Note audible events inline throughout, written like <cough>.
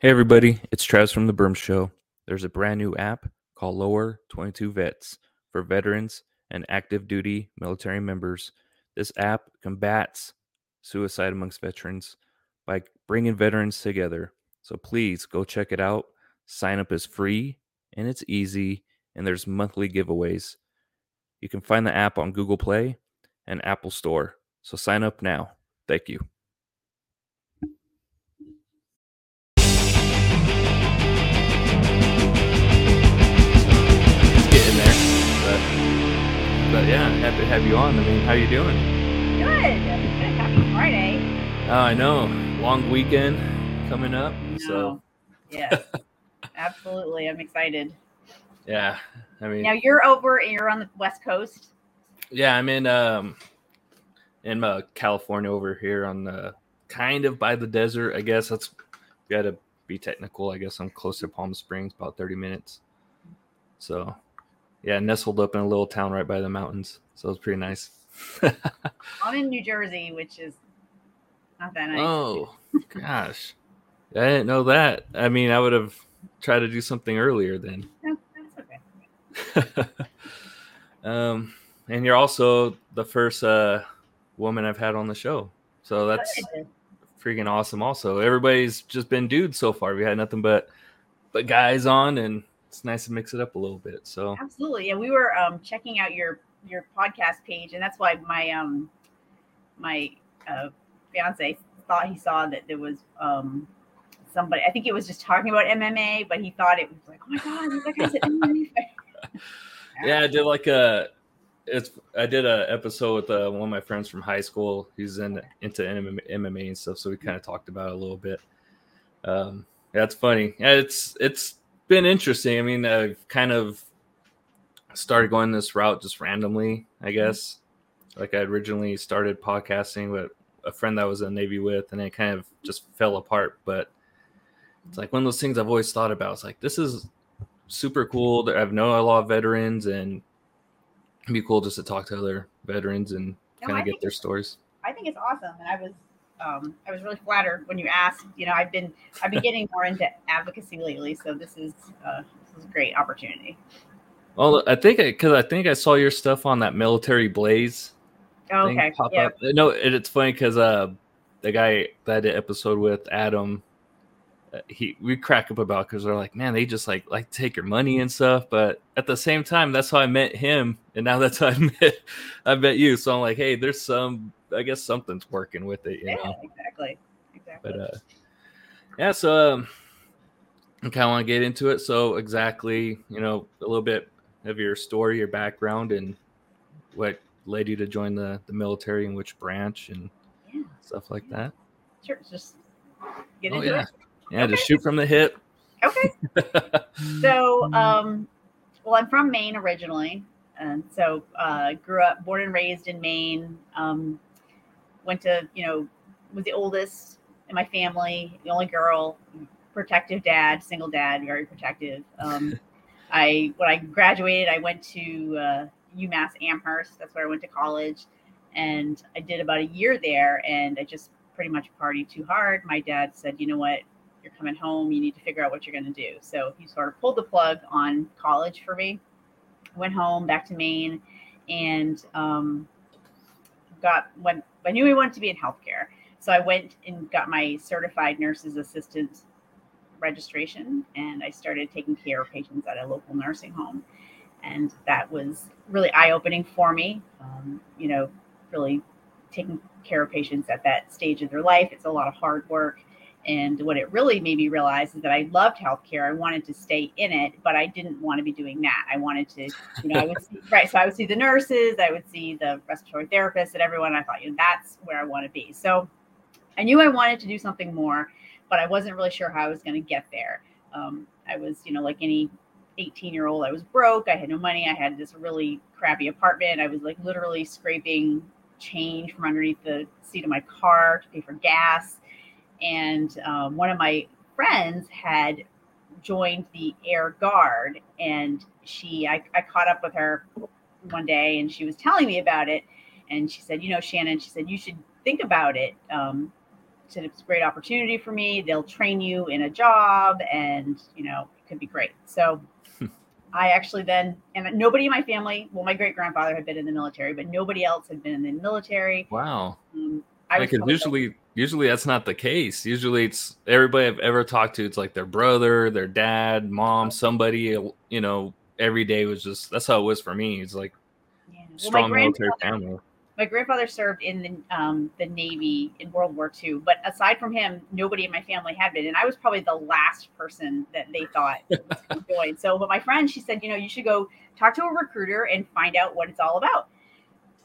Hey everybody, it's Travis from the Berm Show. There's a brand new app called Lower 22 Vets for veterans and active duty military members. This app combats suicide amongst veterans by bringing veterans together. So please go check it out. Sign up is free and it's easy, and there's monthly giveaways. You can find the app on Google Play and Apple Store. So sign up now. Thank you. But, yeah, happy to have you on. I mean, how you doing? Good. Happy Friday. Oh, I know. Long weekend coming up. So. Yes. <laughs> Absolutely. I'm excited. yeah, I mean, Now you're over and you're on the West Coast. yeah, I'm in um in uh, California over here on the kind of by the desert. I guess that's got to be technical. I guess I'm close to Palm Springs, about 30 minutes. So yeah, nestled up in a little town right by the mountains. So it's pretty nice. <laughs> I'm in New Jersey, which is not that nice. Oh gosh, I didn't know that. I mean, I would have tried to do something earlier then. <laughs> No, that's okay. <laughs> um, and you're also the first uh, woman I've had on the show, so that's freaking awesome. Also, everybody's just been dudes so far. We had nothing but but guys on, and it's nice to mix it up a little bit. So Absolutely. Yeah, we were um, checking out your your podcast page, and that's why my um my uh, fiance thought he saw that there was um somebody. I think it was just talking about MMA, but he thought it was like, oh my god, that guy's <laughs> an MMA. yeah, I did like a. It's I did a episode with uh, one of my friends from high school. He's in into MMA, and stuff, so we kind of talked about it a little bit. Um, yeah, it's funny. Yeah, it's it's been interesting. I mean, I've kind of started going this route just randomly, I mm-hmm. guess. Like I originally started podcasting with a friend that I was in the Navy with, and it kind of just fell apart. But it's like one of those things I've always thought about. It's like this is super cool. I've known a lot of veterans, and it'd be cool just to talk to other veterans and No, kind of get their stories. I think it's awesome, and I was um, I was really flattered when you asked. You know, I've been I've been getting more into advocacy lately, so this is uh, this is a great opportunity. Well, I think because I think I saw your stuff on that military blaze thing Okay, pop yeah, up. No, it, it's funny because uh, the guy that I did episode with Adam, uh, he we crack up about because they're like, man, they just like like take your money and stuff. But at the same time, that's how I met him, and now that's how I <laughs> met I met you. So I'm like, hey, there's some, I guess something's working with it, you yeah, know. exactly, exactly. But uh, yeah, so um, I kind of want to get into it. So exactly, you know, a little bit of your story, your background, and what led you to join the the military and which branch and yeah, stuff like that. sure. Just get Oh into yeah, it. yeah, just shoot from the hip. Okay. <laughs> So, um, well, I'm from Maine originally, and so uh, grew up, born and raised in Maine. Um, went to, you know, was the oldest in my family, the only girl, protective dad, single dad, very protective. Um, <laughs> I when I graduated, I went to uh, UMass Amherst. That's where I went to college, and I did about a year there, and I just pretty much partied too hard. My dad said, "You know what? You're coming home. You need to figure out what you're going to do." So he sort of pulled the plug on college for me. Went home back to Maine, and um, got went. I knew I wanted to be in healthcare, so I went and got my certified nurse's assistant registration, and I started taking care of patients at a local nursing home, and that was really eye opening for me. Um, you know, really taking care of patients at that stage of their life. It's a lot of hard work. And what it really made me realize is that I loved healthcare. I wanted to stay in it, but I didn't want to be doing that. I wanted to, you know, I would see, <laughs> right. So I would see the nurses, I would see the respiratory therapists, and everyone. I thought, you know, that's where I want to be. So I knew I wanted to do something more, but I wasn't really sure how I was going to get there. Um, I was, you know, like any 18 year old, I was broke. I had no money. I had this really crappy apartment. I was like literally scraping change from underneath the seat of my car to pay for gas. And um, one of my friends had joined the Air Guard, and she, I, I caught up with her one day, and she was telling me about it. And she said, "You know, Shannon," she said, "you should think about it. Um, said it's a great opportunity for me. They'll train you in a job, and you know it could be great. So I actually then, and nobody in my family, well, my great grandfather had been in the military, but nobody else had been in the military. Wow. Um, I because usually, usually that's not the case. Usually, it's everybody I've ever talked to. It's like their brother, their dad, mom, somebody. You know, every day was just that's how it was for me. It's like yeah. well, strong military family my grandfather served in the um, the Navy in World War II, but aside from him, nobody in my family had been, and I was probably the last person that they thought <laughs> join. So, but my friend, she said, you know, you should go talk to a recruiter and find out what it's all about.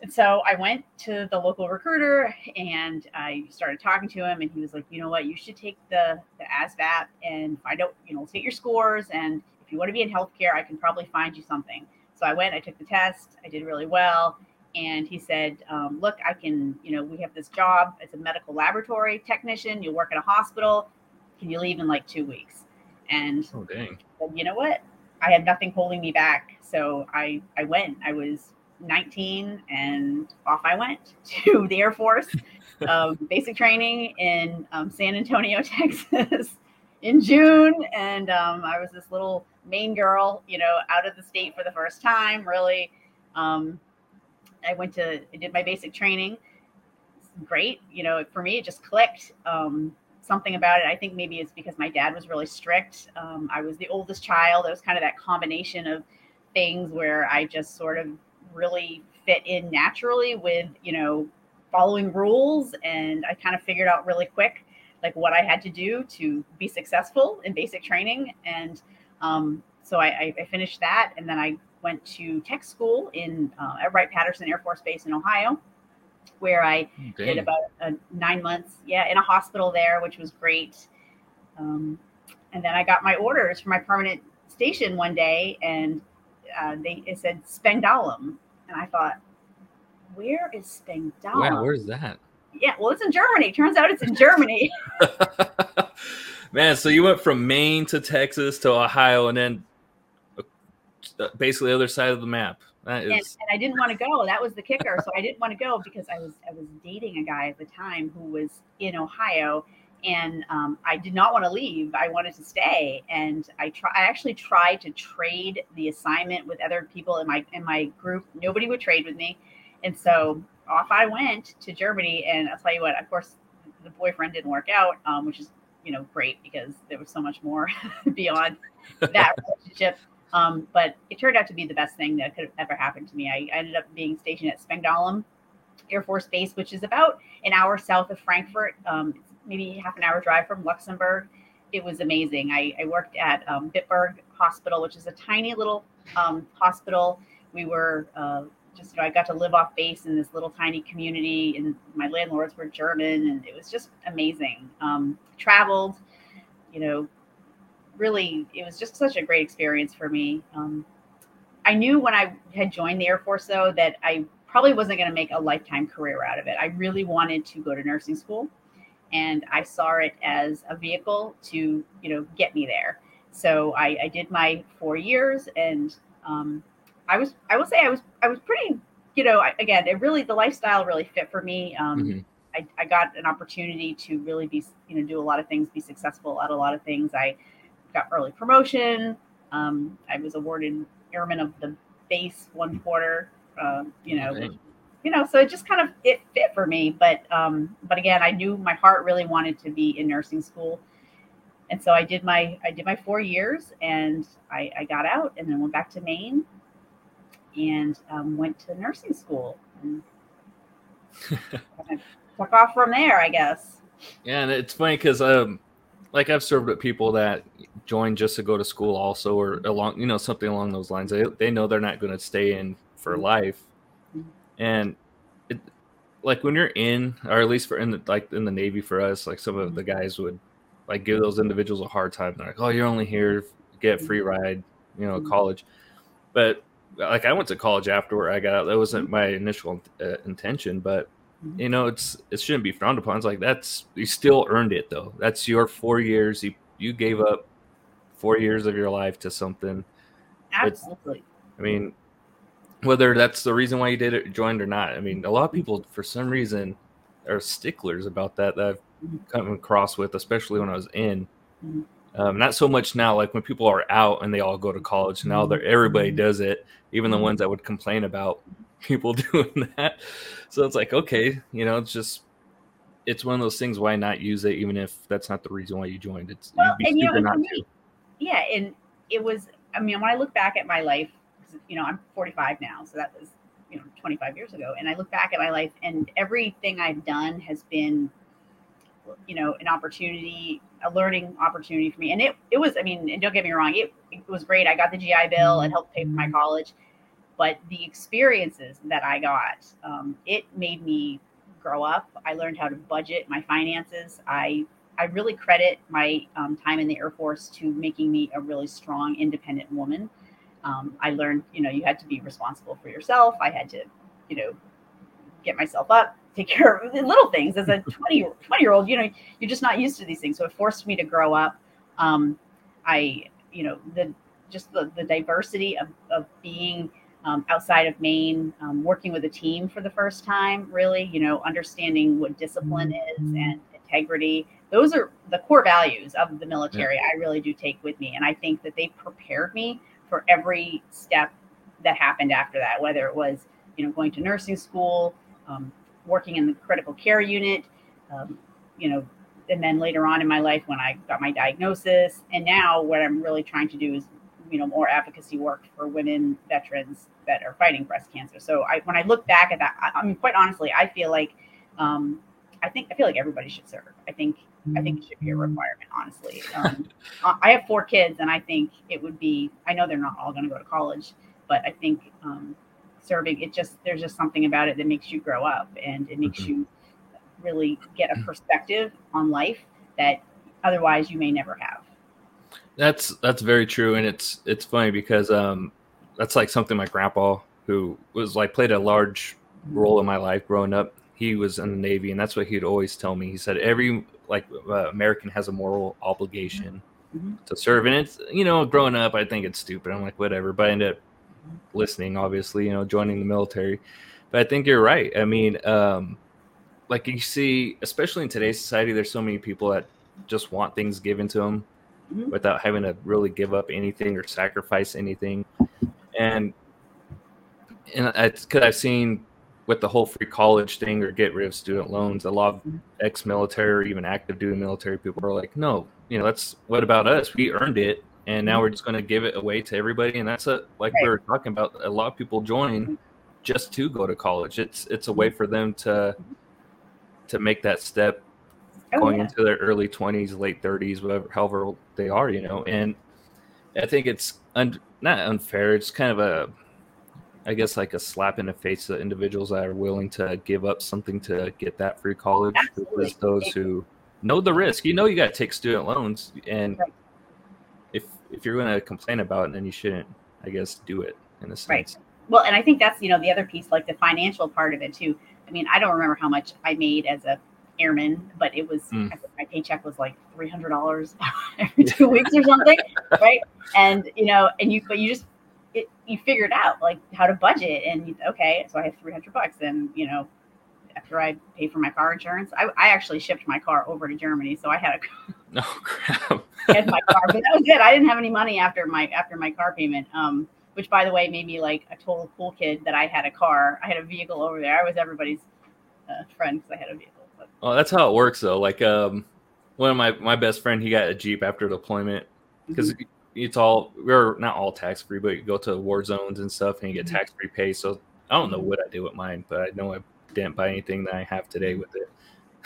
And so I went to the local recruiter and I started talking to him, and he was like, you know what, you should take the the ASVAB and find out, you know, get your scores, and if you want to be in healthcare, I can probably find you something. So I went, I took the test, I did really well and he said, um, "Look, I can. You know, we have this job as a medical laboratory technician. You'll work at a hospital. Can you leave in like two weeks?" And oh dang, said, you know what? I had nothing holding me back, so I I went. I was 19, and off I went <laughs> to the Air Force, <laughs> um, basic training in um, San Antonio, <laughs> Texas, in June, and um, I was this little Maine girl, you know, out of the state for the first time, really. Um, I went to I did my basic training. Great, you know, for me it just clicked. Um, something about it. I think maybe it's because my dad was really strict. Um, I was the oldest child. It was kind of that combination of things where I just sort of really fit in naturally with you know following rules, and I kind of figured out really quick like what I had to do to be successful in basic training. And um, so I, I, finished that, and then I went to tech school in uh, at Wright Patterson Air Force Base in Ohio, where I okay. did about uh, nine months, yeah, in a hospital there, which was great. Um, and then I got my orders for my permanent station one day, and uh, they it said Spangdahlem, and I thought, where is Spangdahlem? Wow, where's that? Yeah, well, it's in Germany. Turns out it's in Germany. <laughs> <laughs> Man, so you went from Maine to Texas to Ohio, and then uh, basically the other side of the map. That is... and, and I didn't want to go. That was the kicker. so I didn't want to go because I was I was dating a guy at the time who was in Ohio, and um, I did not want to leave. I wanted to stay, and I try. I actually tried to trade the assignment with other people in my in my group. Nobody would trade with me, and so off I went to Germany. And I'll tell you what. Of course, the boyfriend didn't work out, um, which is you know great because there was so much more <laughs> beyond that <laughs> relationship. Um, but it turned out to be the best thing that could have ever happened to me. I ended up being stationed at Spangdahlem Air Force Base, which is about an hour south of Frankfurt, um, maybe half an hour drive from Luxembourg. It was amazing. I, I worked at um, Bitburg Hospital, which is a tiny little um, hospital. We were uh, just, you know, I got to live off base in this little tiny community, and my landlords were German, and it was just amazing. Um, traveled, you know, really, it was just such a great experience for me. Um, I knew when I had joined the Air Force, though, that I probably wasn't going to make a lifetime career out of it. I really wanted to go to nursing school, and I saw it as a vehicle to, you know, get me there. So I, I did my four years, and um, I was, I will say, I was, I was pretty, you know, I, again, it really, the lifestyle really fit for me. Um, mm-hmm. I, I got an opportunity to really be, you know, do a lot of things, be successful at a lot of things. I got early promotion. Um, I was awarded airman of the base one quarter. Uh, you know, okay. You know, so it just kind of it fit for me. But um, but again, I knew my heart really wanted to be in nursing school, and so I did my I did my four years, and I, I got out, and then went back to Maine, and um, went to nursing school, and <laughs> took off from there, I guess. Yeah, and it's funny because um, like I've served with people that join just to go to school also or along you know something along those lines they, they know they're not going to stay in for mm-hmm. life and it like when you're in or at least for in the like in the navy for us like some of the mm-hmm. guys would like give those individuals a hard time. They're like oh you're only here get free mm-hmm. ride you know college. But like i went to college after i got out. That wasn't my initial uh, intention but you know it's it shouldn't be frowned upon. It's like that's you still earned it though. That's your four years. You you gave up four years of your life to something. Absolutely. It's, i mean whether that's the reason why you did it joined or not i mean a lot of people for some reason are sticklers about that that I've come across with, especially when I was in. Um, not so much now, like when people are out and they all go to college. Now that everybody does it, even the ones that would complain about <laughs> people <laughs> doing that. So it's like, okay, you know, it's just it's one of those things. Why not use it, even if that's not the reason why you joined? It's well, and you know, me, yeah, and it was. I mean, when I look back at my life, you know, I'm 45 now, so that was you know 25 years ago, and I look back at my life, and everything I've done has been, you know, an opportunity, a learning opportunity for me, and it it was. I mean, and don't get me wrong, it, it was great. I got the GI Bill and helped pay for my college, but the experiences that I got, um, it made me grow up. I learned how to budget my finances. I I really credit my um, time in the Air Force to making me a really strong, independent woman. Um, I learned, you know, you had to be responsible for yourself. I had to, you know, get myself up, take <laughs> care of little things. As a <laughs> 20, 20 year old, you know, you're just not used to these things. So it forced me to grow up. Um, I, you know, the just the, the diversity of, of being um, outside of Maine, um, working with a team for the first time, really, you know, understanding what discipline is mm-hmm. and integrity. Those are the core values of the military. Yeah. I really do take with me. And I think that they prepared me for every step that happened after that, whether it was, you know, going to nursing school, um, working in the critical care unit, um, you know, and then later on in my life when I got my diagnosis. And now what I'm really trying to do is you know more advocacy work for women veterans that are fighting breast cancer. So I, when I look back at that, I, I mean, quite honestly, I feel like, um, I think I feel like everybody should serve. I think I think it should be a requirement. Honestly, um, <laughs> I have four kids, and I think it would be. I know they're not all going to go to college, but I think um, serving it just there's just something about it that makes you grow up, and it makes mm-hmm. you really get a perspective on life that otherwise you may never have. That's that's very true, and it's it's funny because um, that's like something my grandpa, who was like played a large role in my life growing up. He was in the Navy, and that's what he'd always tell me. He said every like uh, American has a moral obligation mm-hmm. to serve, and it's you know growing up, I think it's stupid. I'm like whatever, but I ended up listening, obviously, you know, joining the military. But I think you're right. I mean, um, like you see, especially in today's society, there's so many people that just want things given to them mm-hmm. without having to really give up anything or sacrifice anything. And and it's because I've seen with the whole free college thing or get rid of student loans, a lot of mm-hmm. ex-military or even active duty military people are like, no, you know, that's what about us? We earned it, and now we're mm-hmm. just going to give it away to everybody. And that's a like right. we were talking about. A lot of people join mm-hmm. just to go to college. It's it's a way for them to to make that step oh, going yeah. into their early 20s, late 30s, whatever, however old they are, you know. And I think it's un- not unfair. It's kind of a, I guess, like a slap in the face to individuals that are willing to give up something to get that free college. Because those who know the risk, you know, you got to take student loans, and right. if if you're going to complain about it, then you shouldn't, I guess, do it in a sense. Right. Well, and I think that's you know the other piece, like the financial part of it too. I mean, I don't remember how much I made as a airman, but it was mm. my paycheck was like three hundred dollars <laughs> <laughs> every two weeks or something, right? And you know, and you but you just you figured out like how to budget, and okay, so I have three hundred bucks, and you know, after I pay for my car insurance, I, I actually shipped my car over to Germany, so I had a <laughs> <laughs> oh crap, had my car, but that was good. I didn't have any money after my after my car payment. Um, which by the way made me like a total cool kid that I had a car. I had a vehicle over there. I was everybody's uh, friend because I had a vehicle. Well, that's how it works though. Like um, one of my my best friend, he got a Jeep after deployment because mm-hmm. It's all we're not all tax free, but you go to war zones and stuff and you get mm-hmm. tax free pay. So I don't know what I did with mine, but I know I didn't buy anything that I have today with it.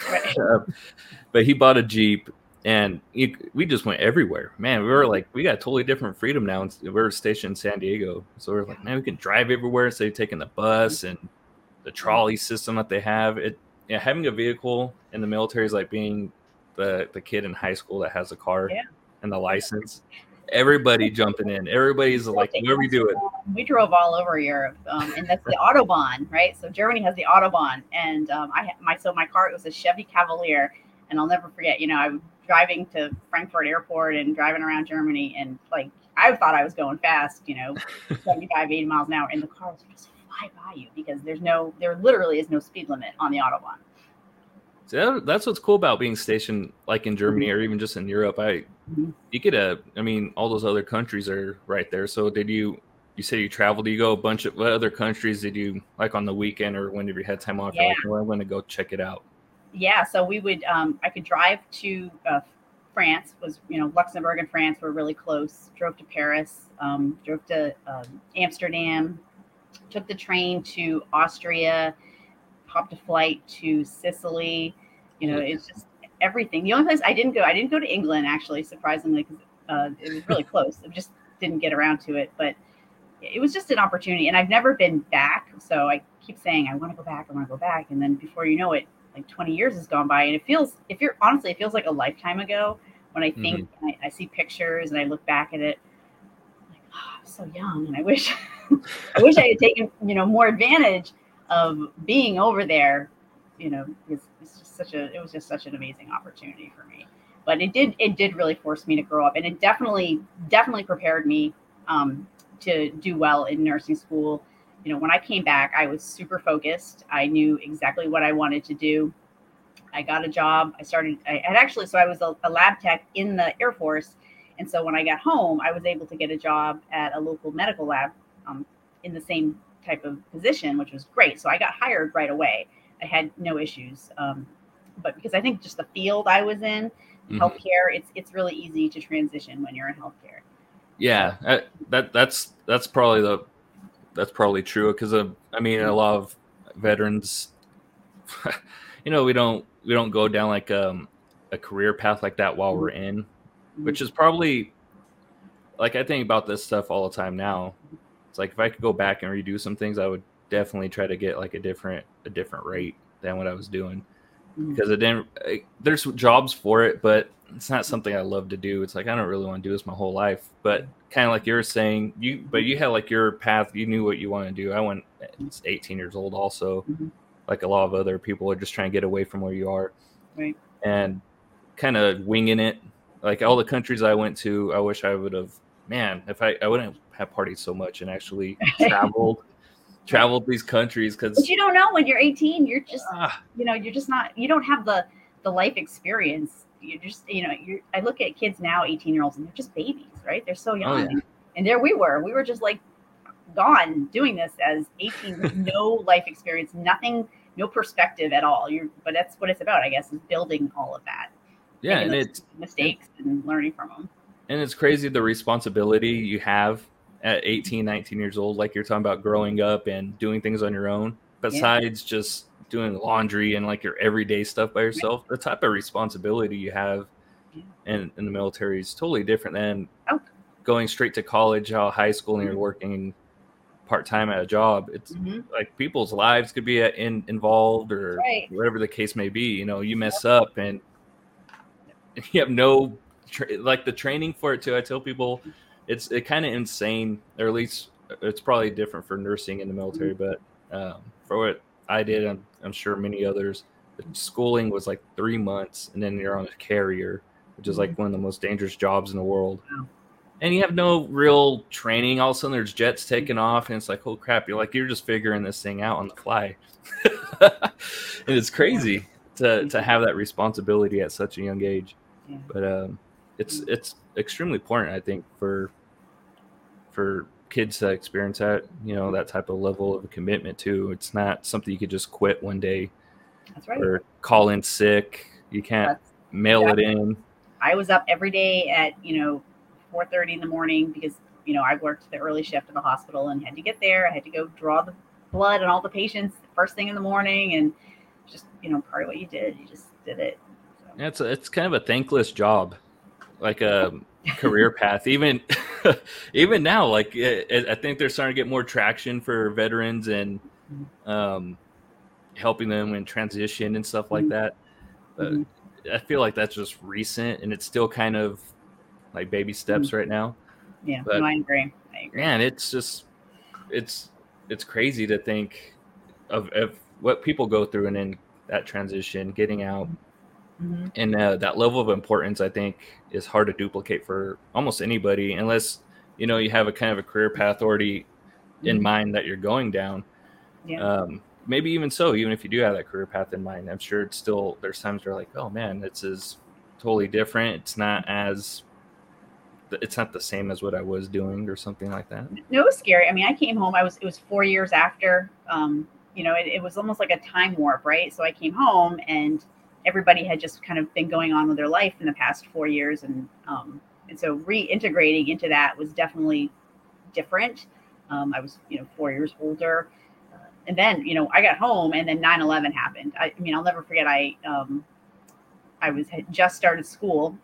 Right. uh, <laughs> but he bought a Jeep and he, we just went everywhere. Man, we were like, we got totally different freedom now. We are stationed in San Diego, so we are like, man, we can drive everywhere instead of taking the bus mm-hmm. and the trolley system that they have. It yeah, having a vehicle in the military is like being the the kid in high school that has a car yeah. and the license. Everybody jumping in. Everybody's like, "Where are we do it?" We drove all over Europe, um, and that's the <laughs> autobahn, right? So Germany has the autobahn, and um, I my so my car it was a Chevy Cavalier, and I'll never forget. You know, I was driving to Frankfurt Airport and driving around Germany, and like I thought I was going fast, you know, <laughs> 75, 80 miles an hour, and the car was just fly by you because there's no, there literally is no speed limit on the autobahn. So that's what's cool about being stationed like in Germany or even just in Europe. I Mhm. you get a I mean, all those other countries are right there. So did you you say you traveled, do you go a bunch of what other countries did you like on the weekend or whenever you had time off? Yeah. like, well, I'm gonna go check it out. yeah so we would um i could drive to uh, france was you know luxembourg and france were really close drove to paris um, drove to um, amsterdam took the train to austria hopped a flight to sicily. You know it's just everything. The only place i didn't go i didn't go to england actually surprisingly because uh, it was really <laughs> close. I just didn't get around to it but it was just an opportunity and i've never been back so i keep saying i want to go back i want to go back and then before you know it like 20 years has gone by and it feels if you're honestly it feels like a lifetime ago when i think and I, I see pictures and i look back at it I'm like oh, i'm so young and i wish <laughs> i wish i had taken you know more advantage of being over there you know it's, it's just such a it was just such an amazing opportunity for me. But it did it did really force me to grow up and it definitely definitely prepared me um, to do well in nursing school. You know when i came back i was super focused. I knew exactly what i wanted to do. I got a job. I started i had actually so i was a, a lab tech in the air force and so when i got home i was able to get a job at a local medical lab um, in the same type of position which was great. So i got hired right away. I had no issues um, but because i think just the field i was in Mhm. healthcare it's it's really easy to transition when you're in healthcare. Yeah, I, that that's that's probably the that's probably true because I mean a lot of veterans, <laughs> you know, we don't we don't go down like um, a career path like that while we're in, which is probably like I think about this stuff all the time now. It's like if I could go back and redo some things, I would definitely try to get like a different a different rate than what I was doing Mhm. because it didn't. There's jobs for it, but it's not something I love to do. It's like I don't really want to do this my whole life. But kind of like you're saying, you but you had like your path. You knew what you want to do. I went. It's 18 years old. Also, Mhm. like a lot of other people are just trying to get away from where you are, Right. and kind of winging it. Like all the countries I went to, I wish I would have. Man, if I I wouldn't have partied so much and actually <laughs> traveled, traveled these countries because. you don't know when you're 18, you're just, Ah, you know, you're just not, you don't have the the life experience. You just, you know, you're. I look at kids now, 18 year olds, and they're just babies, right? They're so young, Oh, yeah. and there we were. We were just like gone doing this as 18 with <laughs> no life experience, nothing, no perspective at all. You're, but that's what it's about, I guess, is building all of that, yeah, and it's mistakes and learning from them. and it's crazy the responsibility you have at 18 19 years old like you're talking about growing up and doing things on your own besides just doing laundry and like your everyday stuff by yourself the type of responsibility you have Yeah. in, in the military is totally different than Oh. going straight to college of high school and you're working part-time at a job it's Mhm. like people's lives could be uh, in, involved or Right. whatever the case may be you know you mess up and <laughs> you have no tra- like the training for it too i tell people it's it kind of insane or at least it's probably different for nursing in the military but um, for what i did I'm, I'm sure many others the schooling was like three months and then you're on a carrier which is like one of the most dangerous jobs in the world. And you have no real training all of a sudden there's jets taking off and it's like oh crap you're like you're just figuring this thing out on the fly. <laughs> And it's crazy to, to have that responsibility at such a young age. Yeah. but um, it's it's extremely important i think for for kids to experience that you know that type of level of commitment too it's not something you could just quit one day That's right. or call in sick you can't That's- mail it in I was up every day at you know 4:30 in the morning because you know I worked the early shift in the hospital and had to get there. I had to go draw the blood and all the patients first thing in the morning, and just you know part of what you did, you just did it. So, Yeah, it's a, it's kind of a thankless job, like a career <laughs> path. Even <laughs> even now, like it, it- I think they're starting to get more traction for veterans and um, helping them in transition and stuff like Mhm. that. But Mhm. I feel like that's just recent, and it's still kind of like baby steps right now. yeah, but- no, I agree. I agree. Man, it's just it's it's crazy to think of, of what people go through and then that transition, getting out, Mhm. and uh, that level of importance i think is hard to duplicate for almost anybody unless you know you have a kind of a career path already in Mhm. mind that you're going down Yeah. um, maybe even so, even if you do have that career path in mind, I'm sure it's still there's times where like, oh man, this is totally different. It's not as it's not the same as what I was doing or something like that. No, it was scary. I mean, I came home. I was it was four years after. Um, you know, it, it was almost like a time warp, right? So I came home and everybody had just kind of been going on with their life in the past four years, and um, and so reintegrating into that was definitely different. Um, I was, you know, four years older. And then, you know, I got home and then 9 11 happened. I, I, mean, I'll never forget, I, um, I was had just started school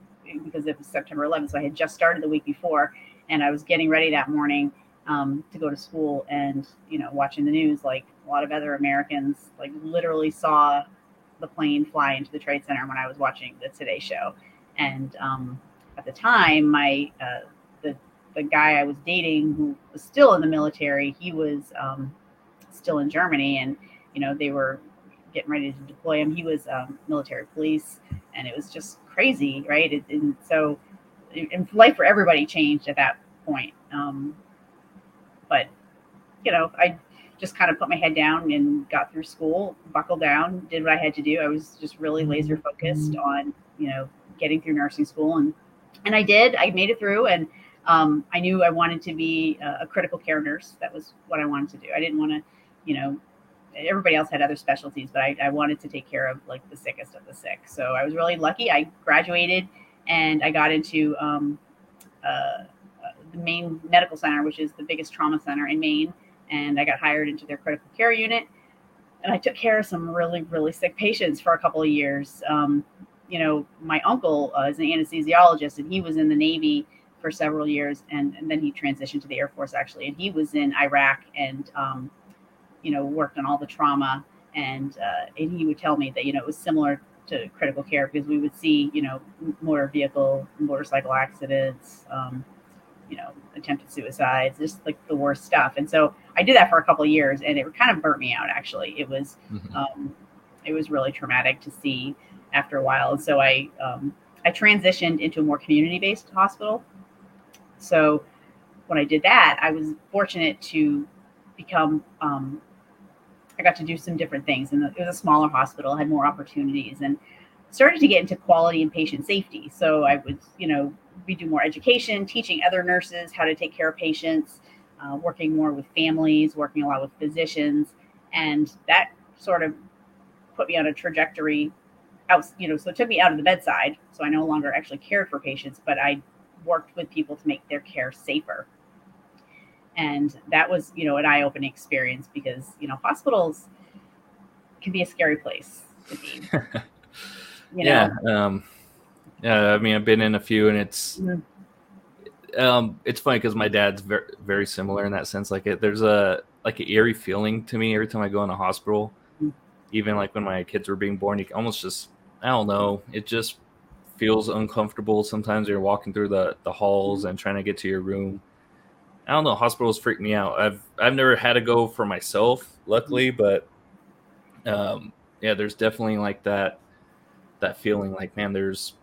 because it was September 11th. So I had just started the week before and I was getting ready that morning um, to go to school and, you know, watching the news like a lot of other Americans, like literally saw the plane fly into the Trade Center when I was watching the Today Show. And um, at the time, my uh, the the guy I was dating who was still in the military, he was um, still in Germany, and you know they were getting ready to deploy him. He was um, military police, and it was just crazy, right? It, and so, and life for everybody changed at that point. Um, but you know, I just kind of put my head down and got through school, buckled down, did what I had to do. I was just really laser focused on you know getting through nursing school and and I did. I made it through, and um, I knew I wanted to be a, a, critical care nurse. That was what I wanted to do. I didn't want to, you know, everybody else had other specialties, but I, I, wanted to take care of like the sickest of the sick. So I was really lucky. I graduated and I got into um, uh, uh, the Maine Medical Center, which is the biggest trauma center in Maine, and I got hired into their critical care unit. And I took care of some really, really sick patients for a couple of years. Um, you know, my uncle uh, is an anesthesiologist and he was in the Navy for several years and, and then he transitioned to the Air Force actually. And he was in Iraq and, um, you know, worked on all the trauma. And, uh, and he would tell me that, you know, it was similar to critical care because we would see, you know, motor vehicle, motorcycle accidents, um, you know, attempted suicides, just like the worst stuff. And so I did that for a couple of years and it kind of burnt me out actually. It was, mm-hmm. um, it was really traumatic to see after a while. And so I um, I transitioned into a more community based hospital. So when I did that, I was fortunate to become. Um, I got to do some different things, and it was a smaller hospital, had more opportunities, and started to get into quality and patient safety. So I would, you know, we do more education, teaching other nurses how to take care of patients, uh, working more with families, working a lot with physicians, and that sort of put me on a trajectory out, you know, so it took me out of the bedside. So I no longer actually cared for patients, but I worked with people to make their care safer. And that was, you know, an eye opening experience because, you know, hospitals can be a scary place to be. <laughs> you know? Yeah. Um, yeah. I mean, I've been in a few and it's, mm-hmm. um, it's funny because my dad's very, very similar in that sense. Like it, there's a, like an eerie feeling to me every time I go in a hospital mm-hmm. even like when my kids were being born, you almost just I don't know. It just feels uncomfortable sometimes. You're walking through the the halls and trying to get to your room. I don't know. Hospitals freak me out. I've I've never had to go for myself, luckily, but um, yeah, there's definitely like that that feeling like man, there's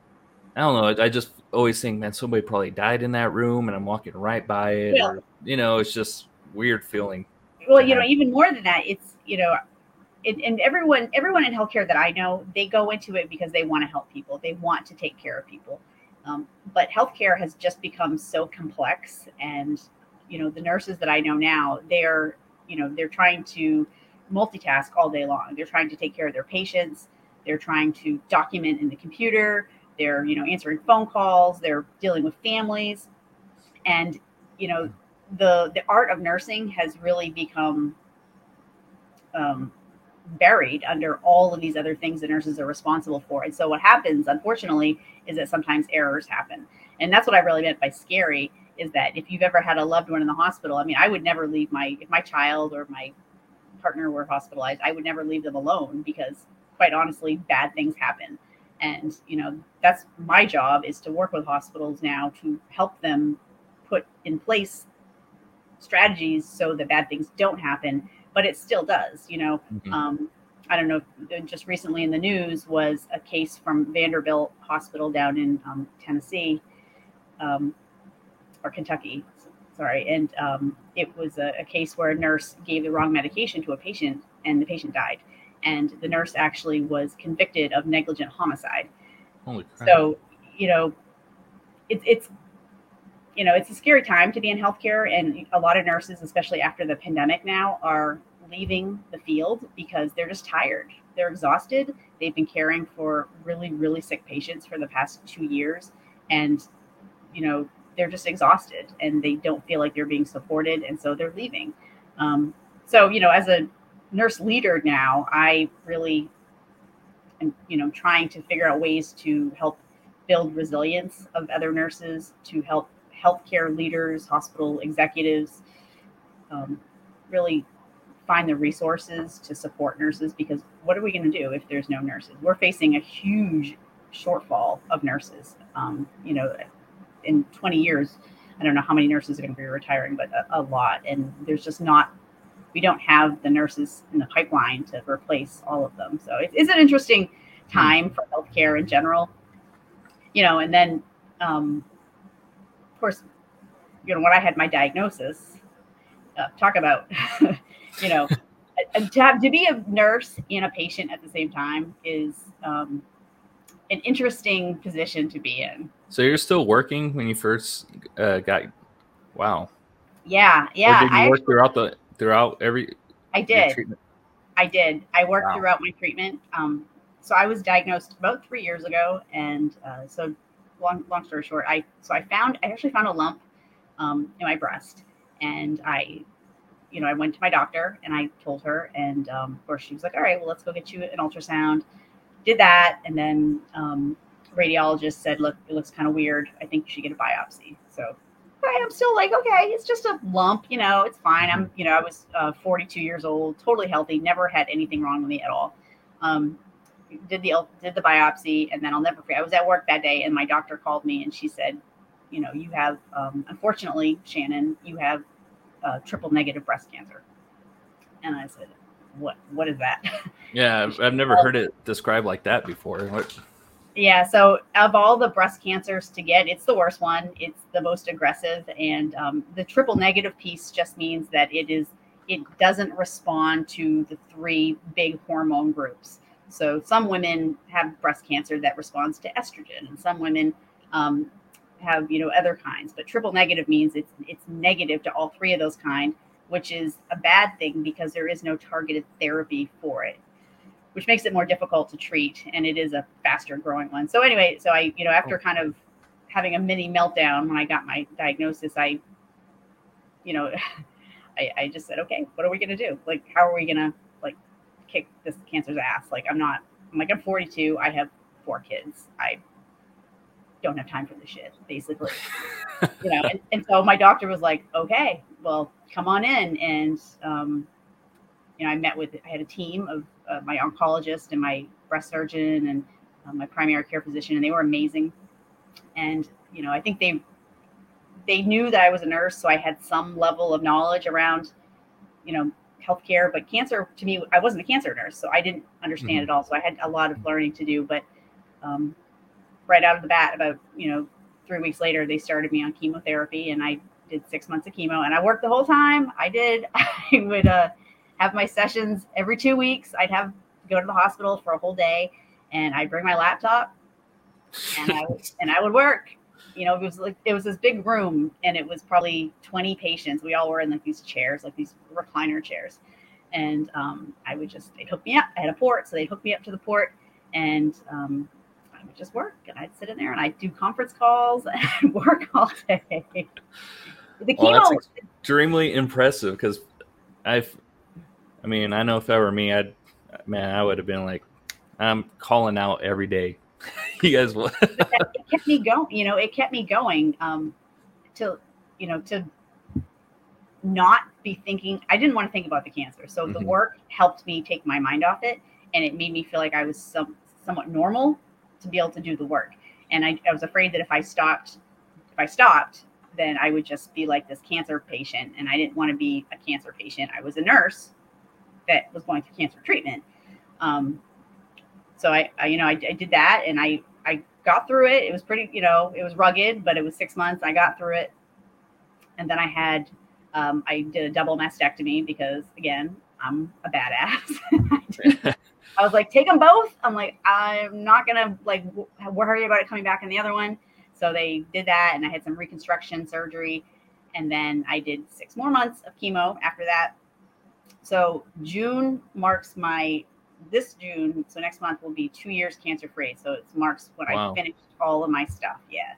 I don't know. I, I just always think, man, somebody probably died in that room, and I'm walking right by it. Yeah. Or, you know, it's just weird feeling. Well, you know, even more than that, it's you know, and, and everyone everyone in healthcare that I know, they go into it because they want to help people. They want to take care of people. Um, but healthcare has just become so complex, and you know the nurses that I know now, they're you know they're trying to multitask all day long. They're trying to take care of their patients. They're trying to document in the computer. They're you know answering phone calls. They're dealing with families, and you know the the art of nursing has really become um, buried under all of these other things the nurses are responsible for. And so what happens, unfortunately, is that sometimes errors happen. And that's what I really meant by scary is that if you've ever had a loved one in the hospital, I mean, I would never leave my if my child or my partner were hospitalized, I would never leave them alone because quite honestly, bad things happen. And, you know, that's my job is to work with hospitals now to help them put in place strategies so that bad things don't happen but it still does. You know, mm-hmm. um, I don't know. Just recently in the news was a case from Vanderbilt Hospital down in um, Tennessee um, or Kentucky, sorry, and um, it was a, a case where a nurse gave the wrong medication to a patient, and the patient died. And the nurse actually was convicted of negligent homicide. Holy crap. So, you know, it's it's you know, it's a scary time to be in healthcare, and a lot of nurses, especially after the pandemic now, are leaving the field because they're just tired. They're exhausted. They've been caring for really, really sick patients for the past two years, and you know, they're just exhausted and they don't feel like they're being supported, and so they're leaving. Um, so, you know, as a nurse leader now, I really am, you know, trying to figure out ways to help build resilience of other nurses, to help healthcare leaders, hospital executives, um, really find the resources to support nurses because what are we going to do if there's no nurses? We're facing a huge shortfall of nurses. Um, you know, in 20 years, I don't know how many nurses are going to be retiring, but a, a lot. And there's just not, we don't have the nurses in the pipeline to replace all of them. So it's an interesting time for healthcare in general. You know, and then um, of course, you know, when I had my diagnosis, uh, talk about, <laughs> you know, <laughs> to have to be a nurse and a patient at the same time is um, an interesting position to be in. So you're still working when you first uh, got? Wow. Yeah, yeah. Or did you I work throughout the throughout every? I did. I did. I worked Wow. throughout my treatment. Um, so I was diagnosed about three years ago, and uh, so long, long story short, I so I found I actually found a lump um, in my breast, and I, you know, I went to my doctor and I told her, and um, of course she was like, "All right, well, let's go get you an ultrasound." Did that, and then um, radiologist said, "Look, it looks kind of weird. I think you should get a biopsy." So. Okay, I'm still like, okay, it's just a lump, you know, it's fine. I'm, you know, I was uh, 42 years old, totally healthy, never had anything wrong with me at all. Um, did the did the biopsy, and then I'll never forget. I was at work that day, and my doctor called me, and she said, you know, you have, um, unfortunately, Shannon, you have uh, triple negative breast cancer. And I said, what What is that? <laughs> Yeah, I've, I've never heard it described like that before. What? Yeah, so of all the breast cancers to get, it's the worst one. It's the most aggressive, and um, the triple negative piece just means that it is it doesn't respond to the three big hormone groups. So some women have breast cancer that responds to estrogen, and some women um, have you know other kinds. But triple negative means it's it's negative to all three of those kind, which is a bad thing because there is no targeted therapy for it which makes it more difficult to treat and it is a faster growing one. So anyway so i you know after kind of having a mini meltdown when i got my diagnosis i you know <laughs> i, I just said okay what are we going to do? Like how are we going to like kick this cancer's ass? Like i'm not i'm like i'm 42 i have four kids. I don't have time for this shit basically. <laughs> You know and, and so my doctor was like okay well come on in and um you know i met with i had a team of uh, my oncologist and my breast surgeon and uh, my primary care physician and they were amazing and you know i think they they knew that i was a nurse so i had some level of knowledge around you know healthcare but cancer to me i wasn't a cancer nurse so i didn't understand Mhm. it all so i had a lot of learning to do but um, right out of the bat about you know three weeks later they started me on chemotherapy and i did six months of chemo and i worked the whole time i did <laughs> i would uh, have my sessions every two weeks i'd have go to the hospital for a whole day and i'd bring my laptop and I would, <laughs> and I would work. You know, it was like it was this big room, and it was probably twenty patients. We all were in like these chairs, like these recliner chairs, and um, I would just they'd hook me up. I had a port, so they'd hook me up to the port, and um, I would just work, and I'd sit in there and I'd do conference calls <laughs> and work all day. The Well, that's extremely impressive because I've, I mean, I know if that were me, I'd, man, I would have been like, I'm calling out every day. <laughs> you guys, will- it kept me going. You know, it kept me going um, to, you know, to not be thinking. I didn't want to think about the cancer, so the Mhm. work helped me take my mind off it, and it made me feel like I was some somewhat normal to be able to do the work. And I, I was afraid that if I stopped, if I stopped, then I would just be like this cancer patient, and I didn't want to be a cancer patient. I was a nurse that was going through cancer treatment. Um, so I, I you know, I, I did that, and I, I got through it. It was pretty, you know, it was rugged, but it was six months. I got through it, and then I had um, I did a double mastectomy because again I'm a badass. <laughs> I was like, take them both. I'm like, I'm not gonna like worry about it coming back in the other one. So they did that, and I had some reconstruction surgery, and then I did six more months of chemo after that. So June marks my this June. So next month will be two years cancer free. So it marks when wow. I finished all of my stuff. Yeah.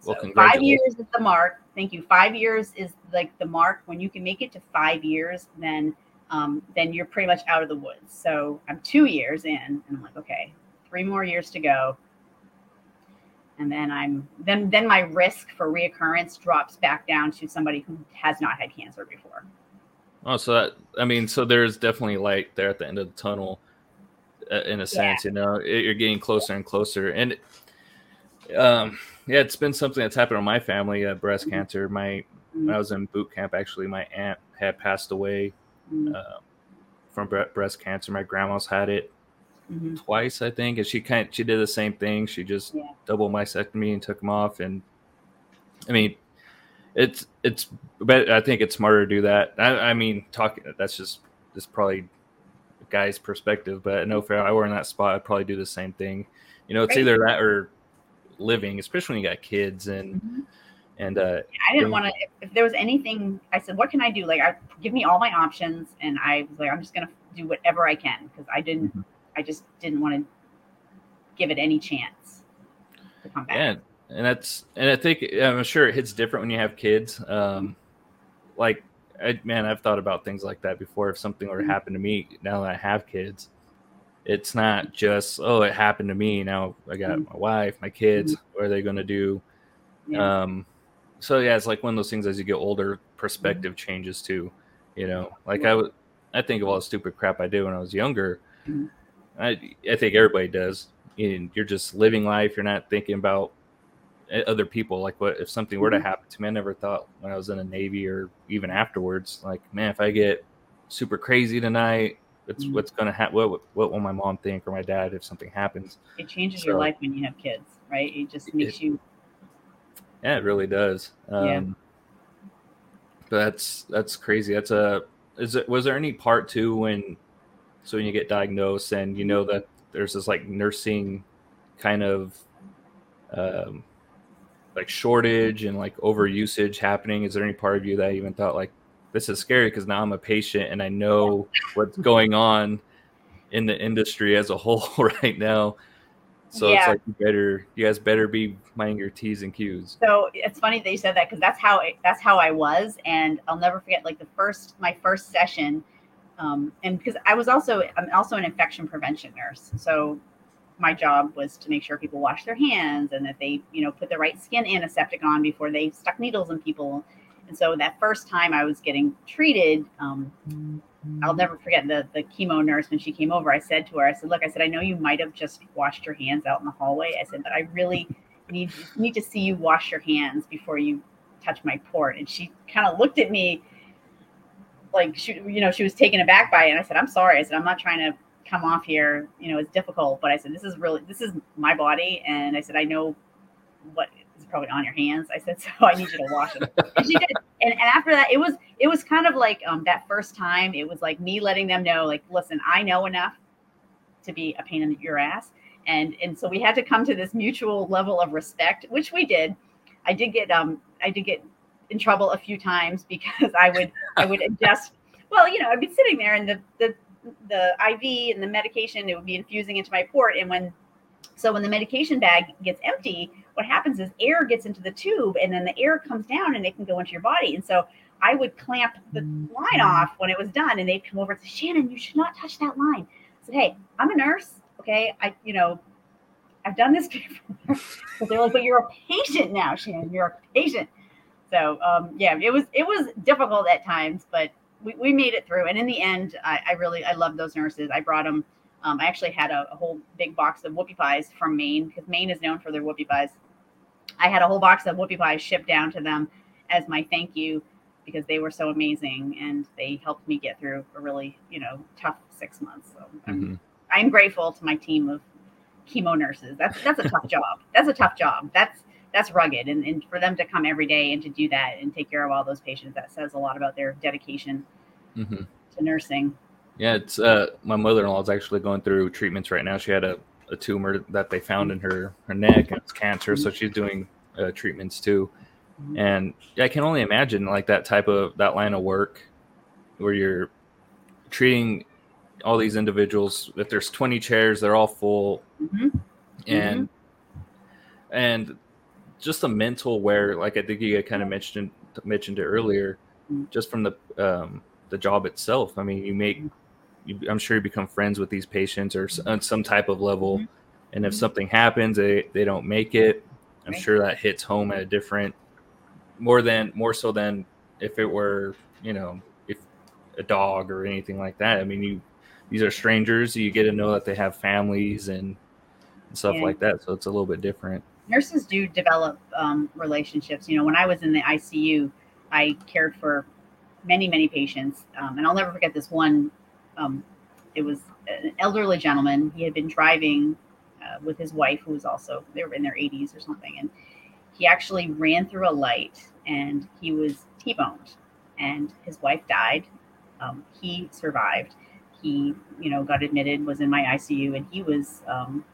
So well, five years is the mark. Thank you. Five years is like the mark. When you can make it to five years, then um, then you're pretty much out of the woods. So I'm two years in, and I'm like, okay, three more years to go. And then I'm then then my risk for reoccurrence drops back down to somebody who has not had cancer before. Oh, so that I mean, so there's definitely light there at the end of the tunnel, uh, in a sense. Yeah. You know, it, you're getting closer and closer, and um, yeah, it's been something that's happened in my family. Uh, breast mm-hmm. cancer. My when I was in boot camp, actually, my aunt had passed away mm-hmm. uh, from breast cancer. My grandma's had it mm-hmm. twice, I think, and she kind of, she did the same thing. She just yeah. double mastectomy and took them off. And I mean, it's it's, but I think it's smarter to do that. I, I mean, talking that's just this probably guy's perspective, but no, if I were in that spot, I'd probably do the same thing. You know, it's right. either that or living, especially when you got kids and. Mm-hmm and uh, I didn't want to. If, if, there was anything, I said, "What can I do?" Like, I give me all my options, and I was like, "I'm just gonna do whatever I can," because I didn't. Mm-hmm. I just didn't want to give it any chance to come back. Yeah, and that's and I think I'm sure it hits different when you have kids. Um, like, I, man, I've thought about things like that before. If something were to mm-hmm. happen to me now that I have kids, it's not just oh, it happened to me. Now I got mm-hmm. my wife, my kids. Mm-hmm. What are they going to do? Um, so yeah, it's like one of those things as you get older, perspective changes too. You know, like I would, I think of all the stupid crap I did when I was younger. I I think everybody does. And you're just living life. You're not thinking about other people. Like what if something were to mm-hmm. happen to me? I never thought when I was in the Navy or even afterwards. Like man, if I get super crazy tonight, it's mm-hmm. what's going to happen. What, what will my mom think or my dad if something happens? It changes so, your life when you have kids, right? It just makes it, you yeah, it really does. Um, yeah. That's that's crazy. That's a is it was there any part two when so when you get diagnosed and you know that there's this like nursing kind of um like shortage and like overusage happening is there any part of you that even thought like this is scary because now i'm a patient and i know what's going on in the industry as a whole <laughs> right now so yeah. it's like you better, you guys better be minding your t's and q's. So it's funny that you said that because that's how it, that's how I was, and I'll never forget like the first my first session, um, and because I was also I'm also an infection prevention nurse, so my job was to make sure people wash their hands and that they you know put the right skin antiseptic on before they stuck needles in people, and so that first time I was getting treated. Um, I'll never forget the the chemo nurse when she came over. I said to her, I said, "Look, I said I know you might have just washed your hands out in the hallway. I said, but I really need need to see you wash your hands before you touch my port." And she kind of looked at me like she, you know, she was taken aback by it. And I said, "I'm sorry." I said, "I'm not trying to come off here. You know, it's difficult, but I said, this is really this is my body, and I said, I know what is probably on your hands. I said, <laughs> so I need you to wash it. and she did. And, and after that, it was it was kind of like um, that first time. It was like me letting them know, like, listen, I know enough to be a pain in your ass, and and so we had to come to this mutual level of respect, which we did. I did get um I did get in trouble a few times because I would I would adjust. Well, you know, I'd be sitting there and the the the IV and the medication it would be infusing into my port, and when so when the medication bag gets empty, what happens is air gets into the tube and then the air comes down and it can go into your body. And so I would clamp the line off when it was done and they'd come over and say, Shannon, you should not touch that line. I said, Hey, I'm a nurse. Okay. I, you know, I've done this <laughs> before. but they're like, but you're a patient now, Shannon. You're a patient. So um, yeah, it was it was difficult at times, but we, we made it through. And in the end, I, I really I love those nurses. I brought them. Um, I actually had a, a, whole big box of whoopie pies from Maine because Maine is known for their whoopie pies. I had a whole box of whoopie pies shipped down to them as my thank you because they were so amazing and they helped me get through a really, you know, tough six months. So mm-hmm. I'm, grateful to my team of chemo nurses. That's that's a tough <laughs> job. That's a tough job. That's that's rugged and, and for them to come every day and to do that and take care of all those patients that says a lot about their dedication mm-hmm. to nursing yeah it's uh my mother-in-law is actually going through treatments right now she had a, a tumor that they found in her her neck and it's cancer so she's doing uh, treatments too mm-hmm. and i can only imagine like that type of that line of work where you're treating all these individuals if there's 20 chairs they're all full mm-hmm. and mm-hmm. and just the mental where like i think you kind of mentioned mentioned it earlier mm-hmm. just from the um the job itself i mean you make you, i'm sure you become friends with these patients or on some type of level mm-hmm. and if mm-hmm. something happens they they don't make it i'm sure that hits home at a different more than more so than if it were you know if a dog or anything like that i mean you these are strangers. You get to know that they have families and stuff yeah. like that. So it's a little bit different. Nurses do develop um, relationships. You know, when I was in the ICU, I cared for many, many patients. Um, and I'll never forget this one. Um, it was an elderly gentleman. He had been driving uh, with his wife, who was also, they were in their 80s or something. And he actually ran through a light and he was T boned. And his wife died. Um, he survived he you know got admitted was in my icu and he was um,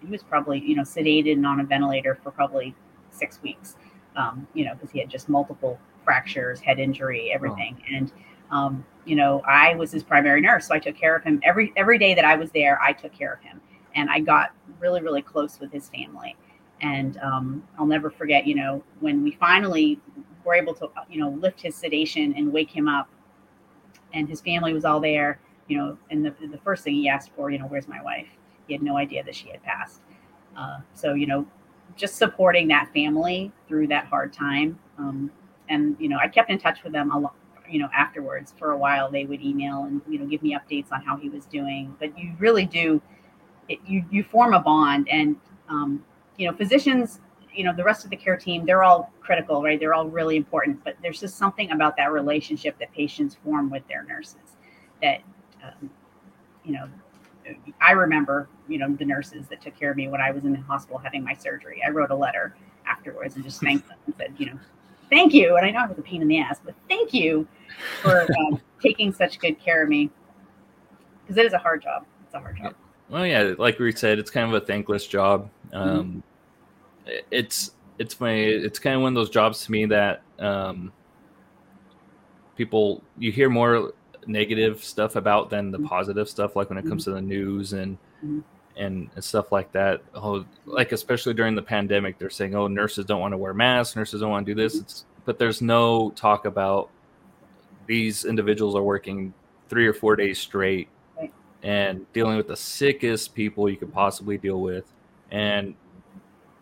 he was probably you know sedated and on a ventilator for probably six weeks um, you know because he had just multiple fractures head injury everything oh. and um, you know i was his primary nurse so i took care of him every every day that i was there i took care of him and i got really really close with his family and um, i'll never forget you know when we finally were able to you know lift his sedation and wake him up and his family was all there you know, and the, the first thing he asked for, you know, where's my wife? He had no idea that she had passed. Uh, so, you know, just supporting that family through that hard time. Um, and, you know, I kept in touch with them a lot, you know, afterwards for a while. They would email and, you know, give me updates on how he was doing. But you really do, it, you, you form a bond. And, um, you know, physicians, you know, the rest of the care team, they're all critical, right? They're all really important. But there's just something about that relationship that patients form with their nurses that um, you know, I remember, you know, the nurses that took care of me when I was in the hospital having my surgery. I wrote a letter afterwards and just thanked them and said, you know, thank you. And I know it was a pain in the ass, but thank you for um, <laughs> taking such good care of me because it is a hard job. It's a hard job. Well, yeah, like we said, it's kind of a thankless job. Mm-hmm. Um, mm-hmm. It's it's my it's kind of one of those jobs to me that um, people you hear more negative stuff about than the mm-hmm. positive stuff like when it comes mm-hmm. to the news and mm-hmm. and, and stuff like that oh like especially during the pandemic they're saying oh nurses don't want to wear masks nurses don't want to do this it's but there's no talk about these individuals are working three or four days straight and dealing with the sickest people you could possibly deal with and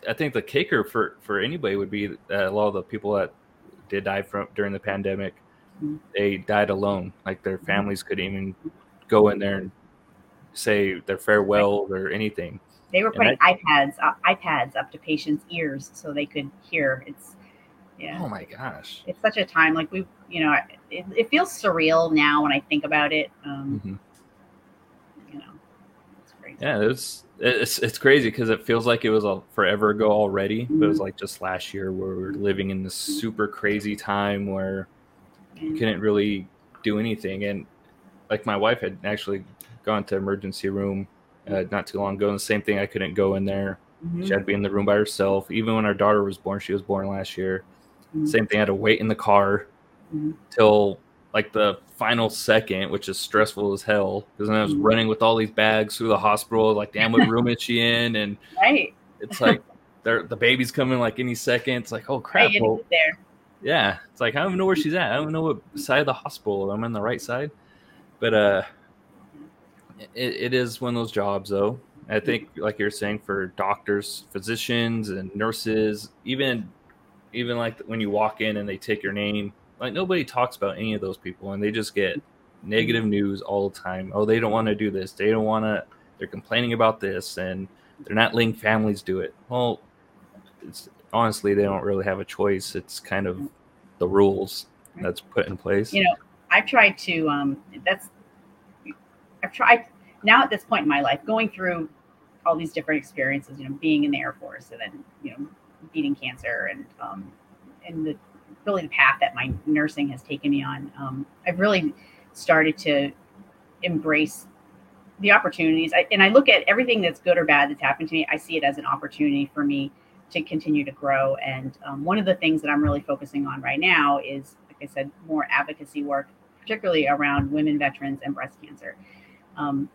i think the kicker for for anybody would be a lot of the people that did die from during the pandemic they died alone. Like their families couldn't even go in there and say their farewell or anything. They were putting I, iPads uh, iPads up to patients' ears so they could hear. It's yeah. Oh my gosh! It's such a time like we, you know, it, it feels surreal now when I think about it. Um, mm-hmm. You know, it's crazy. Yeah, it's it's it's crazy because it feels like it was a forever ago already. Mm-hmm. But it was mm-hmm. like just last year where we we're living in this super crazy time where couldn't really do anything. And like my wife had actually gone to emergency room uh, not too long ago, and the same thing. I couldn't go in there. Mm-hmm. She had to be in the room by herself. Even when our daughter was born, she was born last year. Mm-hmm. Same thing. I had to wait in the car mm-hmm. till like the final second, which is stressful as hell because then I was mm-hmm. running with all these bags through the hospital. Like, damn, what room is she in? And <laughs> right. it's like the baby's coming like any second. It's like, oh crap. Well, there. Yeah, it's like I don't even know where she's at. I don't know what side of the hospital. I'm on the right side, but uh, it, it is one of those jobs though. I think, like you're saying, for doctors, physicians, and nurses, even even like when you walk in and they take your name, like nobody talks about any of those people, and they just get negative news all the time. Oh, they don't want to do this. They don't want to. They're complaining about this, and they're not letting families do it. Well, it's honestly they don't really have a choice. It's kind of the rules that's put in place. You know, I've tried to. Um, that's I've tried now at this point in my life, going through all these different experiences. You know, being in the Air Force and then you know beating cancer and um, and the really the path that my nursing has taken me on. Um, I've really started to embrace the opportunities. I, and I look at everything that's good or bad that's happened to me. I see it as an opportunity for me to continue to grow. And um, one of the things that I'm really focusing on right now is, like I said, more advocacy work, particularly around women veterans and breast cancer. Um,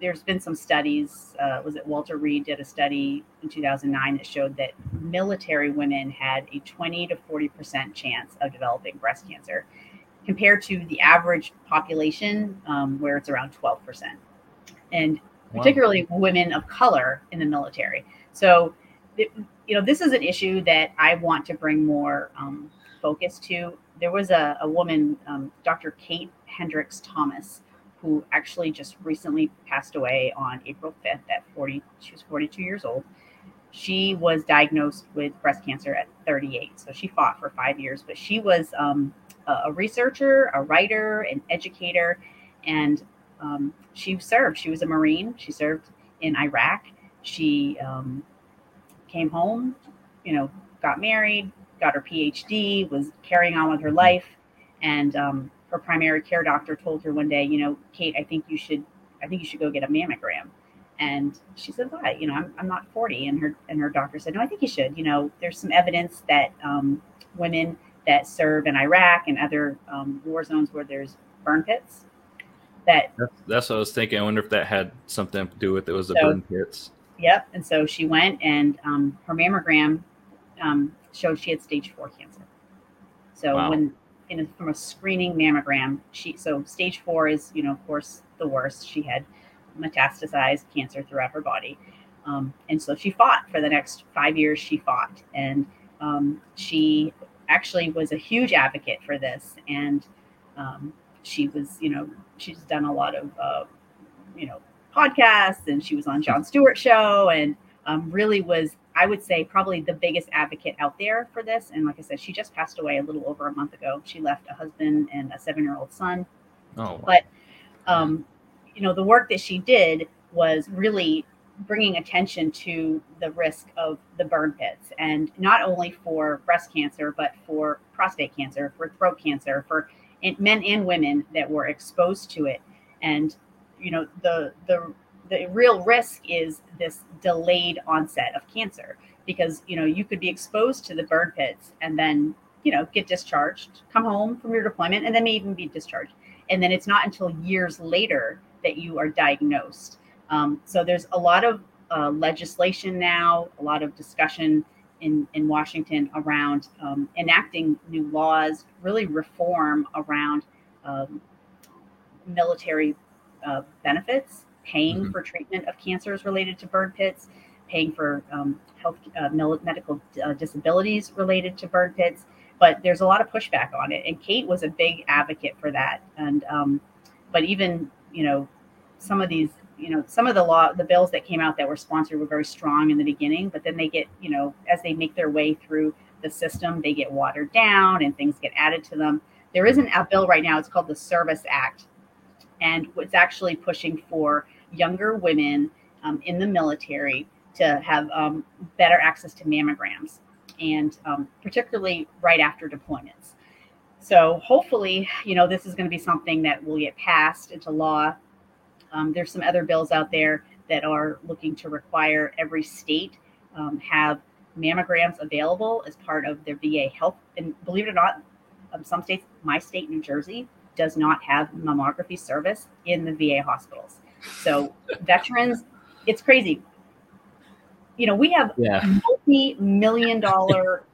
there's been some studies. Uh, was it Walter Reed did a study in 2009 that showed that military women had a 20 to 40 percent chance of developing breast cancer, compared to the average population, um, where it's around 12 percent, and particularly wow. women of color in the military. So you know, this is an issue that I want to bring more um, focus to. There was a, a woman, um, Dr. Kate Hendricks Thomas, who actually just recently passed away on April 5th at 40. She was 42 years old. She was diagnosed with breast cancer at 38. So she fought for five years, but she was um, a researcher, a writer, an educator, and um, she served. She was a Marine. She served in Iraq. She um, came home, you know, got married, got her PhD, was carrying on with her life, and um, her primary care doctor told her one day, you know, Kate, I think you should, I think you should go get a mammogram. And she said, why? You know, I'm, I'm not 40. And her and her doctor said, no, I think you should. You know, there's some evidence that um, women that serve in Iraq and other um, war zones where there's burn pits. That that's, that's, what I was thinking. I wonder if that had something to do with it was the so, burn pits. Yep. And so she went, and um, her mammogram um, showed she had stage four cancer. So wow. when in a, from a screening mammogram, she so stage four is you know of course the worst. She had metastasized cancer throughout her body, um, and so she fought for the next five years. She fought, and um, she actually was a huge advocate for this, and um, she was you know she's done a lot of uh, you know podcasts and she was on Jon Stewart show and um, really was I would say probably the biggest advocate out there for this. And like I said, she just passed away a little over a month ago. She left a husband and a seven year old son. Oh, but um, you know the work that she did was really bringing attention to the risk of the burn pits and not only for breast cancer but for prostate cancer for throat cancer for men and women that were exposed to it and you know the the the real risk is this delayed onset of cancer because you know you could be exposed to the burn pits and then you know get discharged come home from your deployment and then may even be discharged. And then it's not until years later that you are diagnosed. Um, so there's a lot of uh, legislation now a lot of discussion in, in washington around um, enacting new laws really reform around um, military uh, benefits, paying mm-hmm. for treatment of cancers related to burn pits, paying for um, health uh, medical uh, disabilities related to burn pits. But there's a lot of pushback on it, and Kate was a big advocate for that. And um, but even you know some of these you know some of the law the bills that came out that were sponsored were very strong in the beginning but then they get you know as they make their way through the system they get watered down and things get added to them there isn't a bill right now it's called the service act and was actually pushing for younger women um, in the military to have um, better access to mammograms, and um, particularly right after deployments. So hopefully, you know, this is going to be something that will get passed into law. Um, there's some other bills out there that are looking to require every state um, have mammograms available as part of their VA health. And believe it or not, um, some states, my state, New Jersey, does not have mammography service in the VA hospitals. So <laughs> veterans, it's crazy. You know, we have yeah. multi-million dollar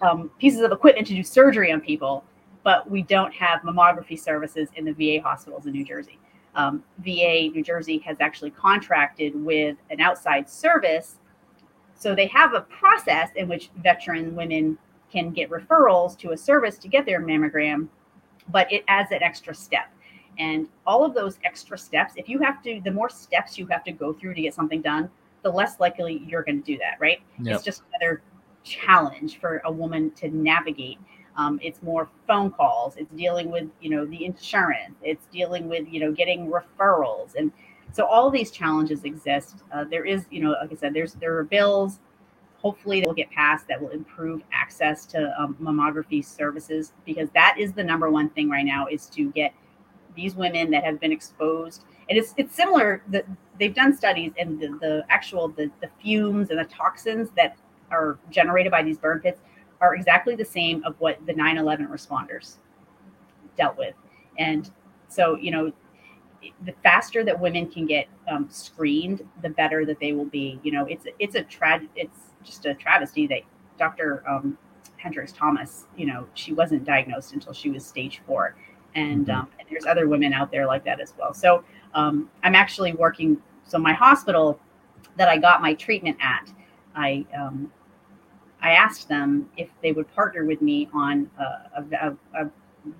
um, pieces of equipment to do surgery on people, but we don't have mammography services in the VA hospitals in New Jersey. Um, VA New Jersey has actually contracted with an outside service, so they have a process in which veteran women can get referrals to a service to get their mammogram but it adds an extra step. And all of those extra steps, if you have to, the more steps you have to go through to get something done, the less likely you're going to do that, right? Yep. It's just another challenge for a woman to navigate. Um, it's more phone calls. It's dealing with, you know, the insurance. It's dealing with, you know, getting referrals, and so all these challenges exist. Uh, there is, you know, like I said, there's there are bills. Hopefully that will get passed that will improve access to um, mammography services because that is the number one thing right now is to get these women that have been exposed. And it's it's similar that they've done studies and the, the actual the, the fumes and the toxins that are generated by these burn pits are exactly the same of what the 9-11 responders dealt with. And so you know the faster that women can get um, screened the better that they will be you know it's it's a tra- it's just a travesty that dr um, hendricks thomas you know she wasn't diagnosed until she was stage four and, mm-hmm. um, and there's other women out there like that as well so um, I'm actually working. So my hospital that I got my treatment at, I um, I asked them if they would partner with me on a, a, a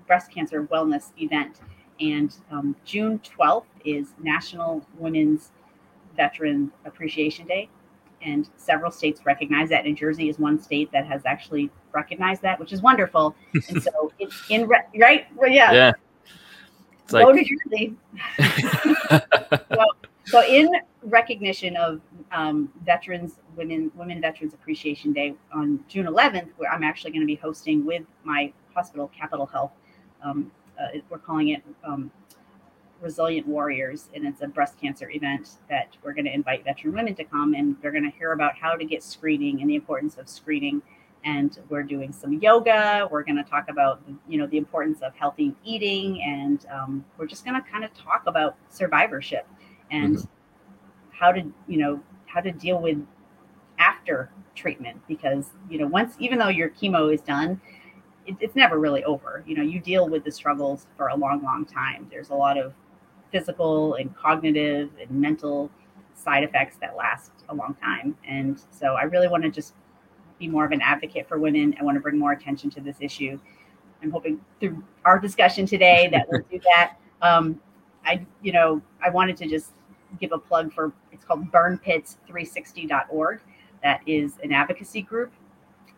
breast cancer wellness event. And um, June 12th is National Women's Veteran Appreciation Day. And several states recognize that. New Jersey is one state that has actually recognized that, which is wonderful. and so <laughs> it's in, re- right? Well, yeah. Yeah. It's like, Go to Jersey. <laughs> so, so, in recognition of um, Veterans Women Women Veterans Appreciation Day on June 11th, where I'm actually going to be hosting with my hospital, Capital Health. Um, uh, we're calling it um, Resilient Warriors, and it's a breast cancer event that we're going to invite veteran women to come, and they're going to hear about how to get screening and the importance of screening and we're doing some yoga. We're going to talk about, you know, the importance of healthy eating, and um, we're just going to kind of talk about survivorship and mm-hmm. how to, you know, how to deal with after treatment because you know once even though your chemo is done it, it's never really over you know you deal with the struggles for a long long time there's a lot of physical and cognitive and mental side effects that last a long time and so i really want to just be more of an advocate for women. I want to bring more attention to this issue. I'm hoping through our discussion today that we'll do <laughs> that. Um, I, you know, I wanted to just give a plug for it's called burnpits360.org. That is an advocacy group.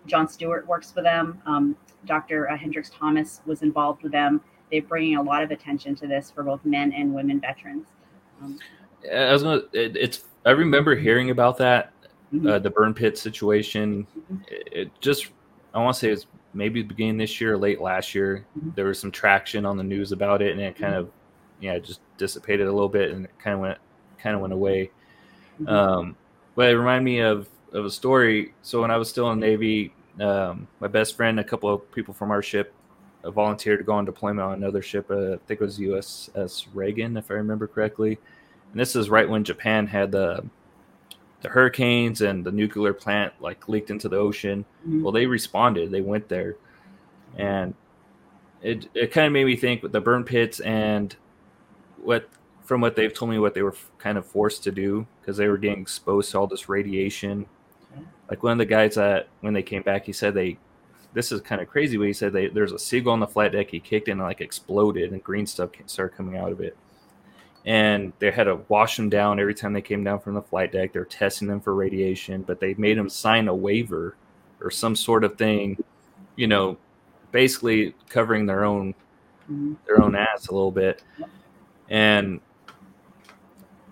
Jon Stewart works for them. Um, Dr. Uh, Hendricks Thomas was involved with them. They're bringing a lot of attention to this for both men and women veterans. Um, I was gonna. It, it's. I remember hearing about that mm-hmm. uh, the burn pit situation. Mm-hmm. It, it, just, I want to say it's maybe beginning this year, late last year. Mm-hmm. There was some traction on the news about it, and it kind of, yeah, just dissipated a little bit, and it kind of went, kind of went away. Mm-hmm. Um, but it reminded me of of a story. So when I was still in the Navy, um, my best friend, a couple of people from our ship, uh, volunteered to go on deployment on another ship. Uh, I think it was USS Reagan, if I remember correctly. And this is right when Japan had the the hurricanes and the nuclear plant like leaked into the ocean. Mm-hmm. Well, they responded. They went there, and it it kind of made me think with the burn pits and what from what they've told me what they were kind of forced to do because they were getting exposed to all this radiation. Like one of the guys that when they came back, he said they this is kind of crazy. But he said they there's a seagull on the flight deck. He kicked in and like exploded, and green stuff started coming out of it and they had to wash them down every time they came down from the flight deck. They're testing them for radiation, but they made them sign a waiver or some sort of thing, you know, basically covering their own mm-hmm. their own ass a little bit. And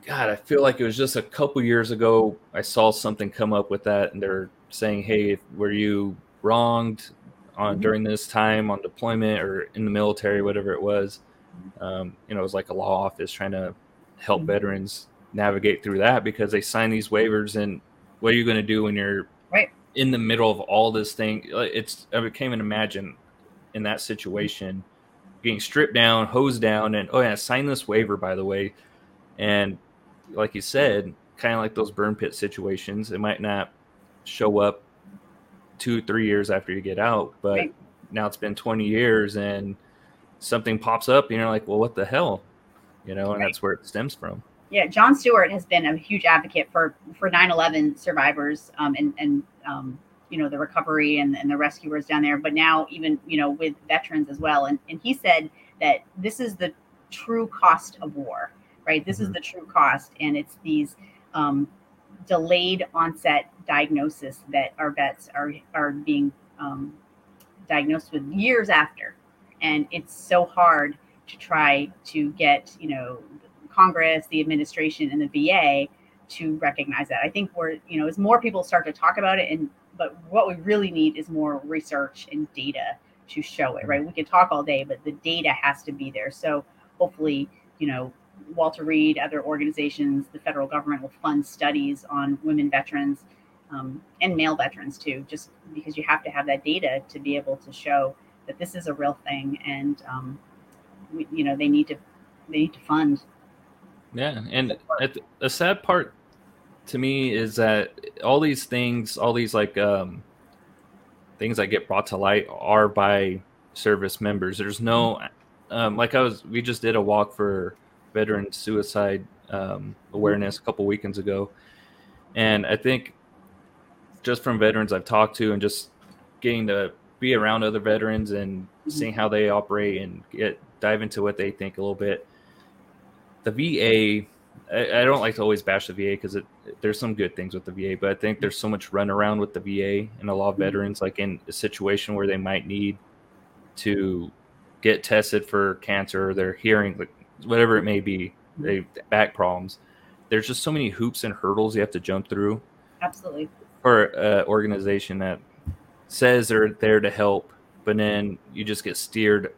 God, I feel like it was just a couple years ago I saw something come up with that, and they're saying, "Hey, were you wronged on mm-hmm. during this time on deployment or in the military, whatever it was?" Um, you know, it was like a law office trying to help mm-hmm. veterans navigate through that because they sign these waivers and what are you going to do when you're right in the middle of all this thing? It's I can't even imagine in that situation getting stripped down, hosed down, and oh yeah, sign this waiver by the way. And like you said, kind of like those burn pit situations, it might not show up two, three years after you get out, but right. now it's been 20 years and something pops up and you're like, well, what the hell? You know, and right. that's where it stems from. Yeah, jon Stewart has been a huge advocate for for 9/11 survivors um, and and um, you know the recovery and, and the rescuers down there. But now even you know with veterans as well. And and he said that this is the true cost of war, right? This mm-hmm. is the true cost, and it's these um, delayed onset diagnosis that our vets are are being um, diagnosed with years after and it's so hard to try to get you know Congress, the administration, and the VA to recognize that. I think we're, you know, as more people start to talk about it, and but what we really need is more research and data to show it, right? We can talk all day, but the data has to be there. So hopefully, you know, Walter Reed, other organizations, the federal government will fund studies on women veterans um, and male veterans too, just because you have to have that data to be able to show that this is a real thing, and um, we, you know they need to they need to fund. Yeah, and the sad part to me is that all these things, all these like um, things that get brought to light are by service members. There's no um, like I was we just did a walk for veteran suicide um, awareness a couple weekends ago, and I think just from veterans I've talked to and just getting to be around other veterans and mm-hmm. seeing how they operate and get dive into what they think a little bit. The VA, I, I don't like to always bash the VA because there's some good things with the VA, but I think there's so much run around with the VA and a lot of mm-hmm. veterans, like in a situation where they might need to get tested for cancer or their hearing, like whatever it may be, they back problems. There's just so many hoops and hurdles you have to jump through. Absolutely for an organization that says they're there to help, but then you just get steered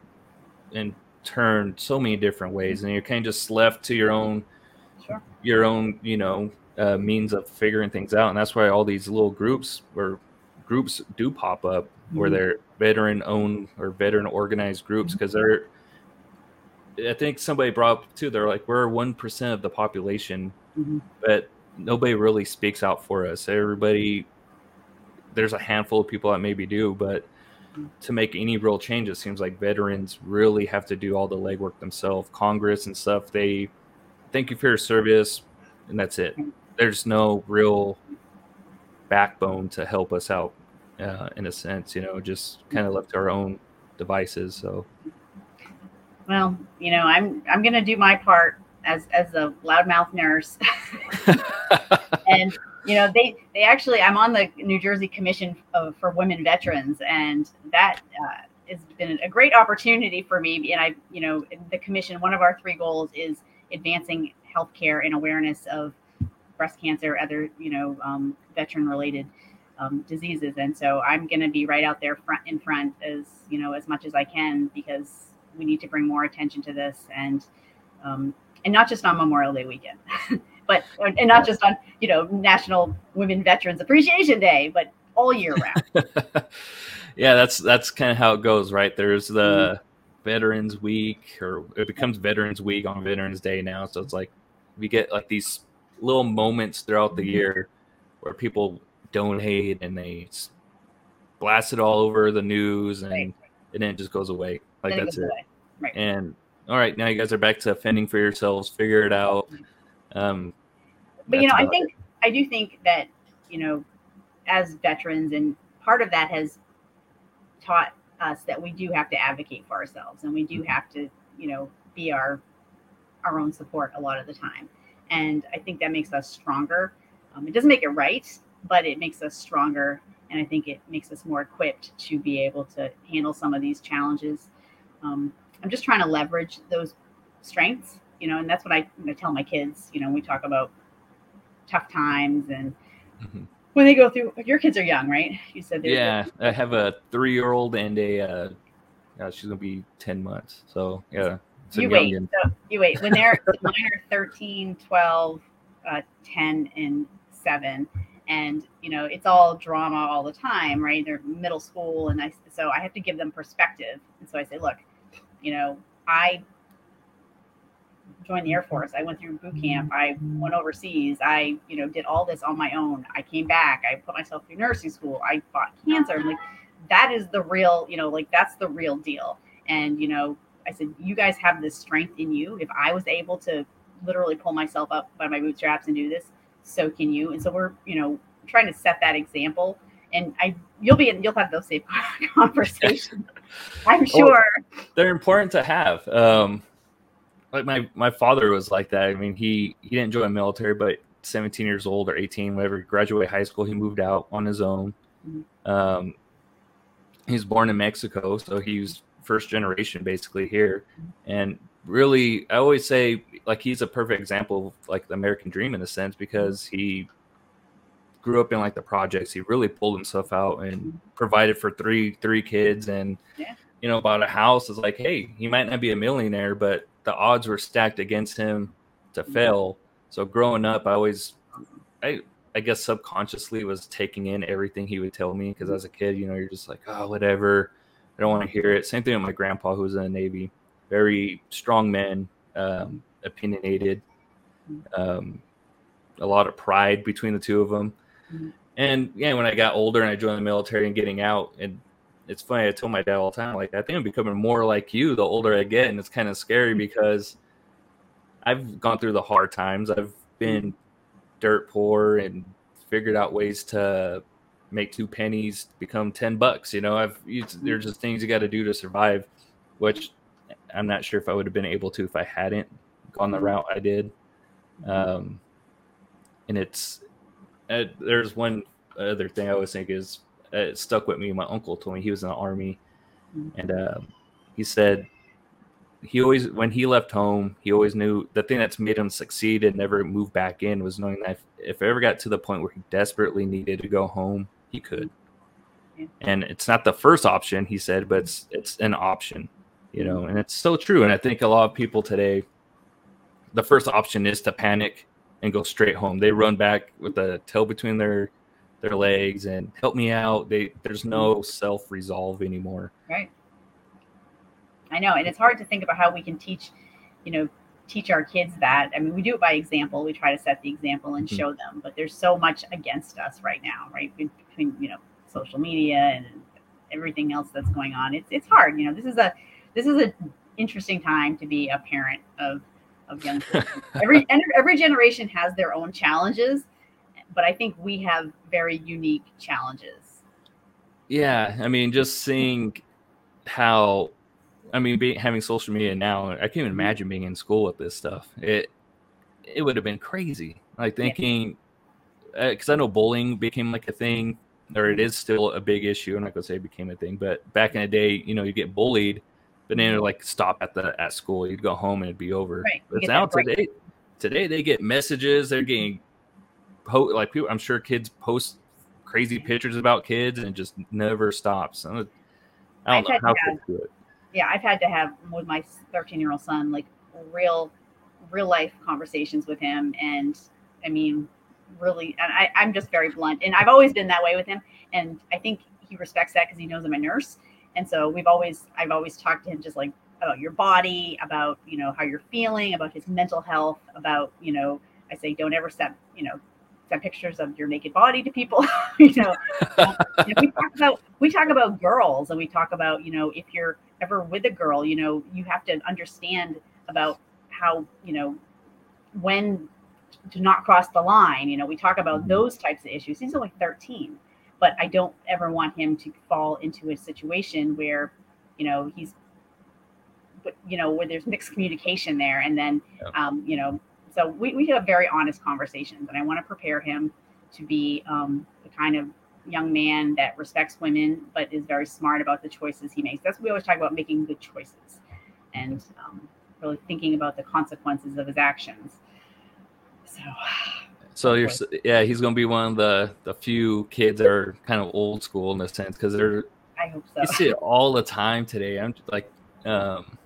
and turned so many different ways, and you're kind of just left to your own, sure. your own, you know, uh, means of figuring things out, and that's why all these little groups or groups do pop up mm-hmm. where they're veteran owned or veteran organized groups because mm-hmm. they're I think somebody brought up too. They're like, we're one percent of the population, mm-hmm. but nobody really speaks out for us. Everybody, there's a handful of people that maybe do, but to make any real change, it seems like veterans really have to do all the legwork themselves. Congress and stuff, they thank you for your service, and that's it. There's no real backbone to help us out, uh, in a sense. You know, just kind of left to our own devices. So, well, you know, I'm I'm gonna do my part as as a loudmouth nurse. <laughs> and you know, they they actually I'm on the New Jersey Commission of, for Women Veterans, and that uh, has been a great opportunity for me. And I, you know, the commission. One of our three goals is advancing healthcare and awareness of breast cancer, other you know, um, veteran related. Um, diseases and so i'm going to be right out there front in front as you know as much as i can because we need to bring more attention to this and um, and not just on Memorial Day weekend, <laughs> but and not just on you know National Women Veterans Appreciation Day, but all year round. <laughs> yeah, that's that's kind of how it goes, right? There's the mm-hmm. Veterans Week, or it becomes Veterans Week on Veterans Day now. So it's like we get like these little moments throughout the mm-hmm. year where people donate and they blast it all over the news, and, right. and then it just goes away. Like that's it. Right. And all right, now you guys are back to fending for yourselves, figure it out. Um, but you know, I think it. I do think that you know, as veterans, and part of that has taught us that we do have to advocate for ourselves, and we do mm-hmm. have to, you know, be our our own support a lot of the time. And I think that makes us stronger. Um, it doesn't make it right, but it makes us stronger, and I think it makes us more equipped to be able to handle some of these challenges. Um, I'm just trying to leverage those strengths, you know, and that's what I, I tell my kids, you know, we talk about tough times and mm-hmm. when they go through, your kids are young, right? You said, yeah, I have a three year old and a, uh, yeah, she's gonna be 10 months. So yeah. You wait, so you wait when they're <laughs> mine are 13, 12, uh, 10 and seven and you know it's all drama all the time right they're middle school and i so i have to give them perspective and so i say look you know, I joined the Air Force. I went through boot mm-hmm. camp. I went overseas. I, you know, did all this on my own. I came back. I put myself through nursing school. I fought cancer. I'm like, that is the real, you know, like that's the real deal. And, you know, I said, you guys have this strength in you. If I was able to literally pull myself up by my bootstraps and do this, so can you. And so we're, you know, trying to set that example and I you'll be you'll have those same <laughs> conversations. <laughs> I'm sure oh, they're important to have. Um, like my my father was like that. I mean, he he didn't join the military, but 17 years old or 18, whatever, graduated high school, he moved out on his own. Mm-hmm. Um, he was born in Mexico, so he was first generation basically here, and really, I always say like he's a perfect example of like the American dream in a sense because he grew up in like the projects. He really pulled himself out and provided for three three kids and yeah. you know bought a house. Is like, hey, he might not be a millionaire, but the odds were stacked against him to mm-hmm. fail. So growing up, I always, I I guess subconsciously was taking in everything he would tell me because as a kid, you know, you're just like, oh, whatever. I don't want to hear it. Same thing with my grandpa, who was in the Navy. Very strong man, um, opinionated, um, a lot of pride between the two of them. Mm-hmm. And yeah, when I got older and I joined the military and getting out, and it's funny, I told my dad all the time, like, I think I'm becoming more like you the older I get. And it's kind of scary mm-hmm. because I've gone through the hard times. I've been dirt poor and figured out ways to make two pennies become 10 bucks you know i've there's just things you got to do to survive which i'm not sure if i would have been able to if i hadn't gone the route i did um and it's uh, there's one other thing i always think is uh, it stuck with me. My uncle told me he was in the army and um, he said he always when he left home he always knew the thing that's made him succeed and never move back in was knowing that if, if it ever got to the point where he desperately needed to go home he could. Yeah. and it's not the first option he said but it's it's an option you know and it's so true. And i think a lot of people today the first option is to panic and go straight home they run back with the tail between their their legs and help me out they there's no self resolve anymore right I know, and it's hard to think about how we can teach, you know, teach our kids that. I mean, we do it by example. We try to set the example and mm-hmm. show them, but there's so much against us right now, right? Between you know, social media and everything else that's going on. It's it's hard. You know, this is a this is a interesting time to be a parent of of young children. every every generation has their own challenges, but I think we have very unique challenges. Yeah, I mean, just seeing how I mean, being, having social media now, I can't even mm-hmm. imagine being in school with this stuff. It it would have been crazy. Like thinking, because yeah. uh, I know bullying became like a thing, or it is still a big issue. I'm not gonna say it became a thing, but back in the day, you know, you get bullied, but then like stop at the at school. You'd go home and it'd be over. Right. But now today, today they get messages. They're getting po- like people. I'm sure kids post crazy pictures about kids and it just never stops. I don't, I don't know how kids do it yeah, I've had to have with my 13 year old son like real, real life conversations with him, and I mean, really, and I, I'm just very blunt, and I've always been that way with him, and I think he respects that because he knows I'm a nurse, and so we've always, I've always talked to him just like about your body, about you know how you're feeling, about his mental health, about you know, I say don't ever step, you know, send pictures of your naked body to people. <laughs> you, know, um, you know, we talk about we talk about girls, and we talk about you know if you're ever with a girl, you know, you have to understand about how you know when to not cross the line. You know, we talk about mm-hmm. those types of issues. He's only 13, but I don't ever want him to fall into a situation where you know he's but you know where there's mixed communication there and then um, you know so we, we have very honest conversations, and I want to prepare him to be um, the kind of young man that respects women, but is very smart about the choices he makes. That's what we always talk about making good choices and um, really thinking about the consequences of his actions. So, so you're yeah, he's going to be one of the the few kids that are kind of old school in a sense because they're. I hope so. You see it all the time today. I'm like, um,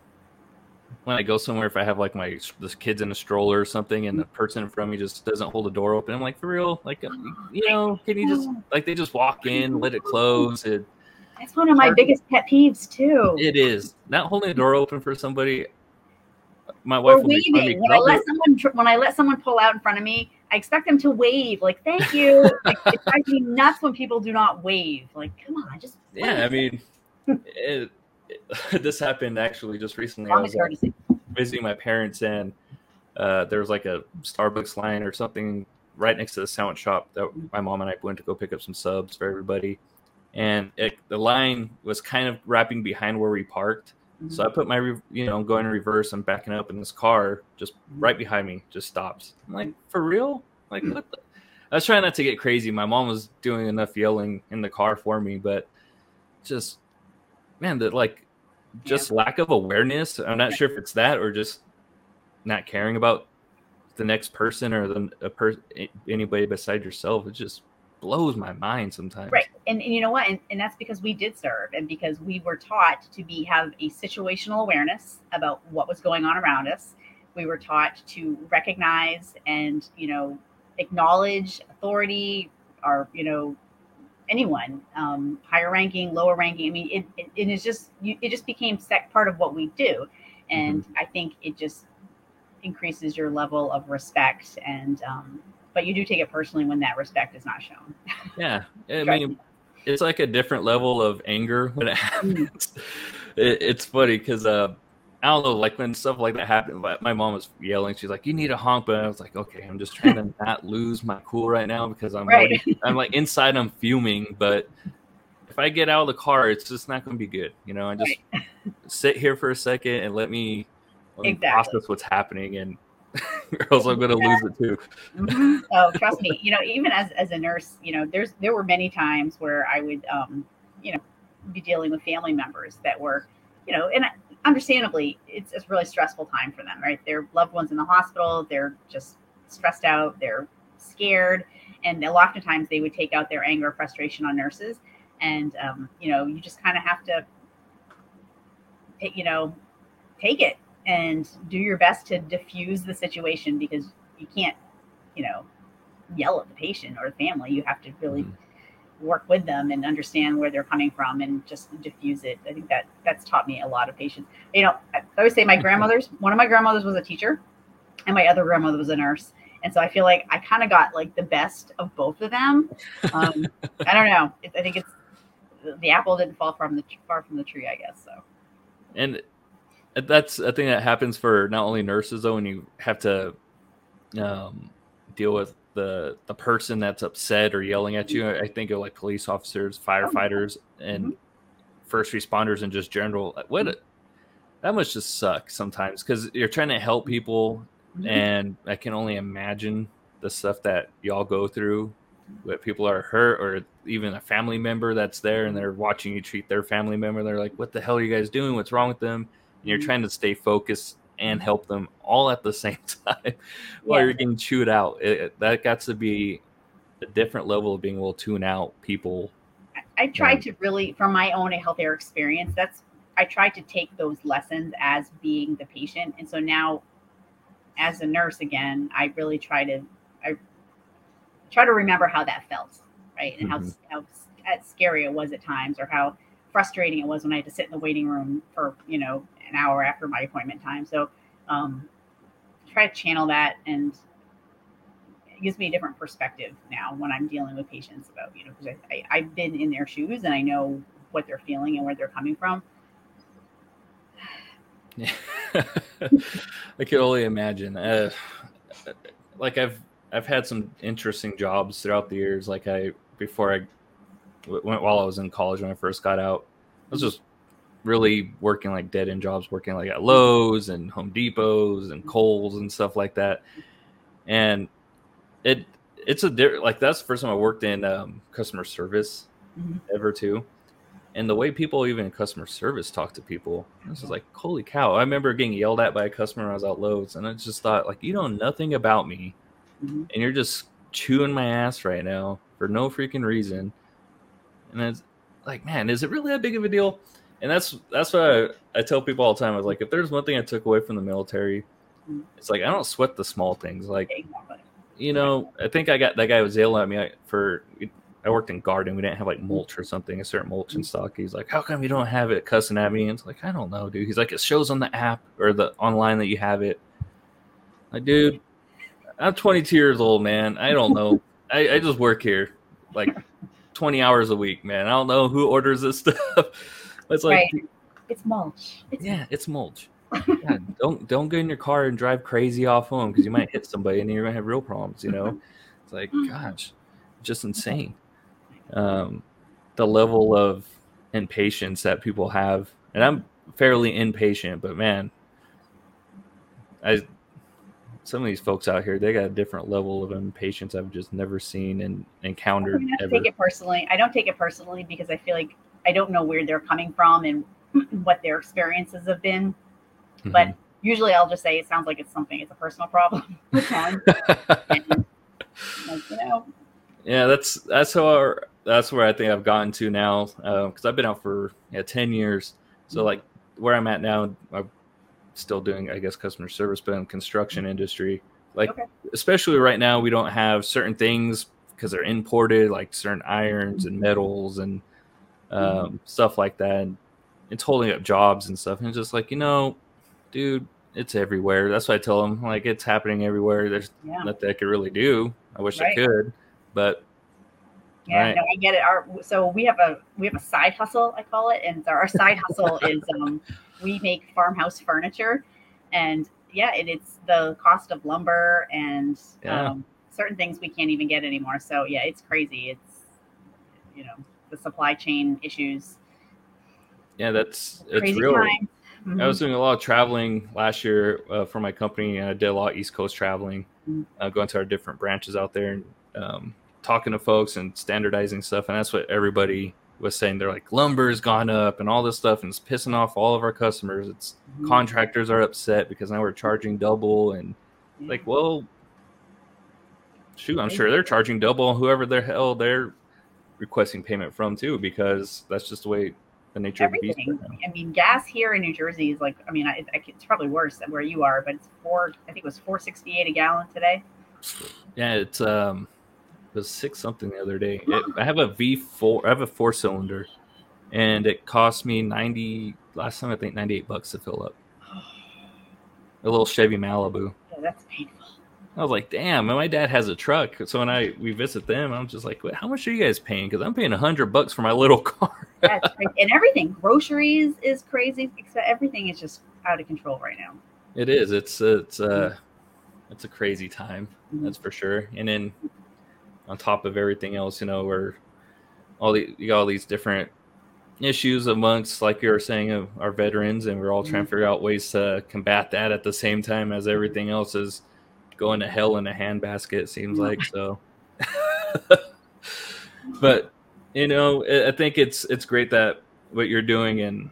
when I go somewhere, if I have like my this kids in a stroller or something, and the person in front of me just doesn't hold the door open, I'm like, for real, like, um, you know, can you just like they just walk in, let it close? It, That's one of my biggest pet peeves too. It is not holding the door open for somebody. My wife or waving when I let someone when I let someone pull out in front of me. I expect them to wave, like "Thank you." <laughs> like, it drives me nuts when people do not wave. Like, come on, just yeah. I mean, it, <laughs> this happened actually just recently. I was uh, visiting my parents, and uh, there was like a Starbucks line or something right next to the sandwich shop that my mom and I went to go pick up some subs for everybody. And it, the line was kind of wrapping behind where we parked. Mm-hmm. So I put my, you know, I'm going in reverse. I'm backing up, and this car just right behind me just stops. I'm like, for real? Like, what? The? I was trying not to get crazy. My mom was doing enough yelling in the car for me, but just man, that like just yeah. lack of awareness. I'm not sure if it's that or just not caring about the next person or the a person anybody beside yourself. It's just blows my mind sometimes. Right. And, and you know what? And, and that's because we did serve and because we were taught to be have a situational awareness about what was going on around us. We were taught to recognize and, you know, acknowledge authority or, you know, anyone, um, higher ranking, lower ranking. I mean, it, it, it is just, you, it just became sec part of what we do. And mm-hmm. I think it just increases your level of respect and, um, but you do take it personally when that respect is not shown. Yeah, I <laughs> mean, it's like a different level of anger when it happens. <laughs> it, it's funny because uh, I don't know, like when stuff like that happened. My mom was yelling. She's like, "You need a honk," but I was like, "Okay, I'm just trying to <laughs> not lose my cool right now because I'm right. already, I'm like inside, I'm fuming, but." If I get out of the car, it's just not going to be good. You know, I just right. sit here for a second and let me, let me exactly. process what's happening. And <laughs> or else I'm going to lose it too. Mm-hmm. <laughs> Oh, trust me. You know, even as, as a nurse, you know, there's there were many times where I would, um, you know, be dealing with family members that were, you know, and understandably, it's a really stressful time for them, right? Their loved ones in the hospital, they're just stressed out, they're scared, and a lot of times they would take out their anger, or frustration on nurses, and um, you know, you just kind of have to, you know, take it and do your best to diffuse the situation because you can't, you know, yell at the patient or the family. You have to really mm-hmm. work with them and understand where they're coming from and just diffuse it. I think that that's taught me a lot of patience. You know, I always say my <laughs> grandmother's one of my grandmothers was a teacher and my other grandmother was a nurse. And so I feel like I kind of got like the best of both of them. Um, <laughs> I don't know. I think it's the apple didn't fall from the far from the tree, I guess. So. And that's a thing that happens for not only nurses though, when you have to um, deal with the the person that's upset or yelling at you. I think of like police officers, firefighters, and mm-hmm. first responders, and just general. What a, that must just suck sometimes because you're trying to help people, mm-hmm. and I can only imagine the stuff that y'all go through. When people are hurt, or even a family member that's there, and they're watching you treat their family member. They're like, "What the hell are you guys doing? What's wrong with them?" You're mm-hmm. trying to stay focused and help them all at the <laughs> same time while yeah. you're getting chewed out. It, that got to be a different level of being able to tune out people. I, I tried um, to really, from my own healthcare experience, that's I try to take those lessons as being the patient, and so now, as a nurse again, I really try to I try to remember how that felt, right, and mm-hmm. how how scary it was at times, or how frustrating it was when I had to sit in the waiting room for you know an hour after my appointment time. So um, try to channel that and it gives me a different perspective now when I'm dealing with patients about, you know, because I, I, I've been in their shoes and I know what they're feeling and where they're coming from. Yeah. <laughs> I can only imagine. Uh, like I've I've had some interesting jobs throughout the years. Like I before I went while I was in college when I first got out, I was just really working like dead end jobs, working like at Lowe's and Home Depots and Kohl's and stuff like that. And it it's a like that's the first time I worked in um, customer service mm-hmm. ever too. And the way people even in customer service talk to people, this is like, holy cow. I remember getting yelled at by a customer when I was at Lowe's, and I just thought, like, you know nothing about me, mm-hmm. and you're just chewing my ass right now for no freaking reason. And it's like, man, is it really that big of a deal? And that's that's what I, I tell people all the time. I was like, if there's one thing I took away from the military, mm-hmm. it's like I don't sweat the small things. Like, you know, I think I got that guy was yelling at me for. I worked in garden. We didn't have like mulch or something, a certain mulch in stock. He's like, "How come you don't have it?" Cussing at me, and it's like, "I don't know, dude." He's like, "It shows on the app or the online that you have it." Like, dude, I'm 22 years old, man. I don't know. <laughs> I, I just work here, like 20 hours a week, man. I don't know who orders this <laughs> stuff. It's like right. it's mulch. It's yeah, it's mulch. <laughs> yeah, don't don't get in your car and drive crazy off home because you might hit somebody and you're gonna have real problems. You know, it's like mm. gosh, just insane. Um, the level of impatience that people have, and I'm fairly impatient, but man, I some of these folks out here they got a different level of impatience I've just never seen and encountered. I don't take it personally. I don't take it personally because I feel like I don't know where they're coming from and <clears throat> what their experiences have been. Mhm. But usually I'll just say it sounds like it's something, it's a personal problem. <laughs> <laughs> And, like, you know, yeah, that's that's how our, that's where I think I've gotten to now um, because I've been out for yeah ten years. So mm-hmm. like where I'm at now, I'm still doing I guess customer service, but in construction mm-hmm. industry. Like Okay. especially right now, we don't have certain things because they're imported, like certain irons and metals and um, stuff like that. And it's holding up jobs and stuff. And it's just like you know, dude, it's everywhere. That's what I tell them. Like it's happening everywhere. There's yeah. nothing I could really do. I wish Right. I could, but Yeah, Right. no, I get it. Our so we have a we have a side hustle, I call it, and so our side hustle <laughs> is um we make farmhouse furniture, and yeah, it, it's the cost of lumber and Yeah. um, certain things we can't even get anymore. So yeah, it's crazy. It's you know the supply chain issues. yeah, that's it's crazy real. times. I was doing a lot of traveling last year uh, for my company, and I did a lot of East Coast traveling, Mhm. uh, going to our different branches out there and um, talking to folks and standardizing stuff. And that's what everybody was saying. They're like, lumber's gone up and all this stuff, and it's pissing off all of our customers. It's Mhm. contractors are upset because now we're charging double, and Yeah. like, well, shoot, I'm sure they're charging double on whoever the hell they're requesting payment from too, because that's just the way the nature of the beast. everything. right now. I mean, gas here in New Jersey is like, I mean, I, I, it's probably worse than where you are, but it's four. I think it was four sixty eight a gallon today. Yeah, it's um, it was six something the other day. It, I have a V four. I have a four cylinder, and it cost me ninety. Last time I think ninety eight bucks to fill up. <sighs> A little Chevy Malibu. Yeah, that's painful. I was like, damn. My dad has a truck, so when I we visit them, I'm just like, how much are you guys paying? Because I'm paying a hundred bucks for my <laughs> little car. And everything, groceries is crazy. Except everything is just out of control right now. It is. It's it's uh mm-hmm. it's a crazy time. Mm-hmm. That's for sure. And then on top of everything else, you know, we're all the you got all these different issues amongst, like you were saying, of our veterans, and we're all trying to mm-hmm. figure out ways to combat that at the same time as everything else is going to hell in a handbasket. It seems like so. <laughs> but you know, I think it's it's great that what you're doing and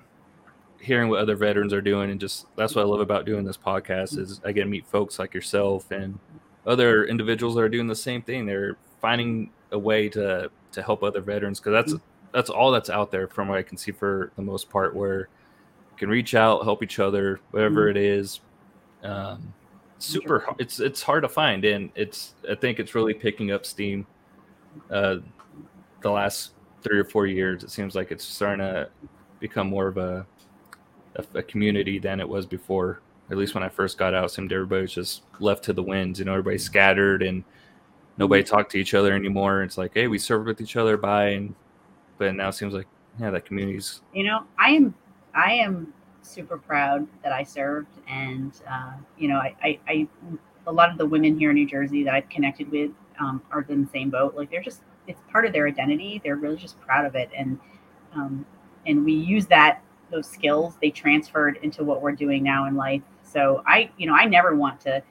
hearing what other veterans are doing and just that's what I love about doing this podcast is I get to meet folks like yourself and other individuals that are doing the same thing. They're finding a way to to help other veterans because that's that's all that's out there from what I can see for the most part where you can reach out, help each other, whatever it is. Um, super. It's it's hard to find and it's I think it's really picking up steam uh the last three or four years. It seems like it's starting to become more of a a, a community than it was before. At least when I first got out, it seemed everybody was just left to the winds. You know, everybody scattered and nobody talked to each other anymore. It's like, hey, we served with each other, bye. And but now it seems like, yeah, that community's You know, I am, I am super proud that I served, and uh, you know, I, I, I, a lot of the women here in New Jersey that I've connected with um, are in the same boat. Like they're just, it's part of their identity. They're really just proud of it, and um, and we use that those skills they transferred into what we're doing now in life. So I, you know, I never want to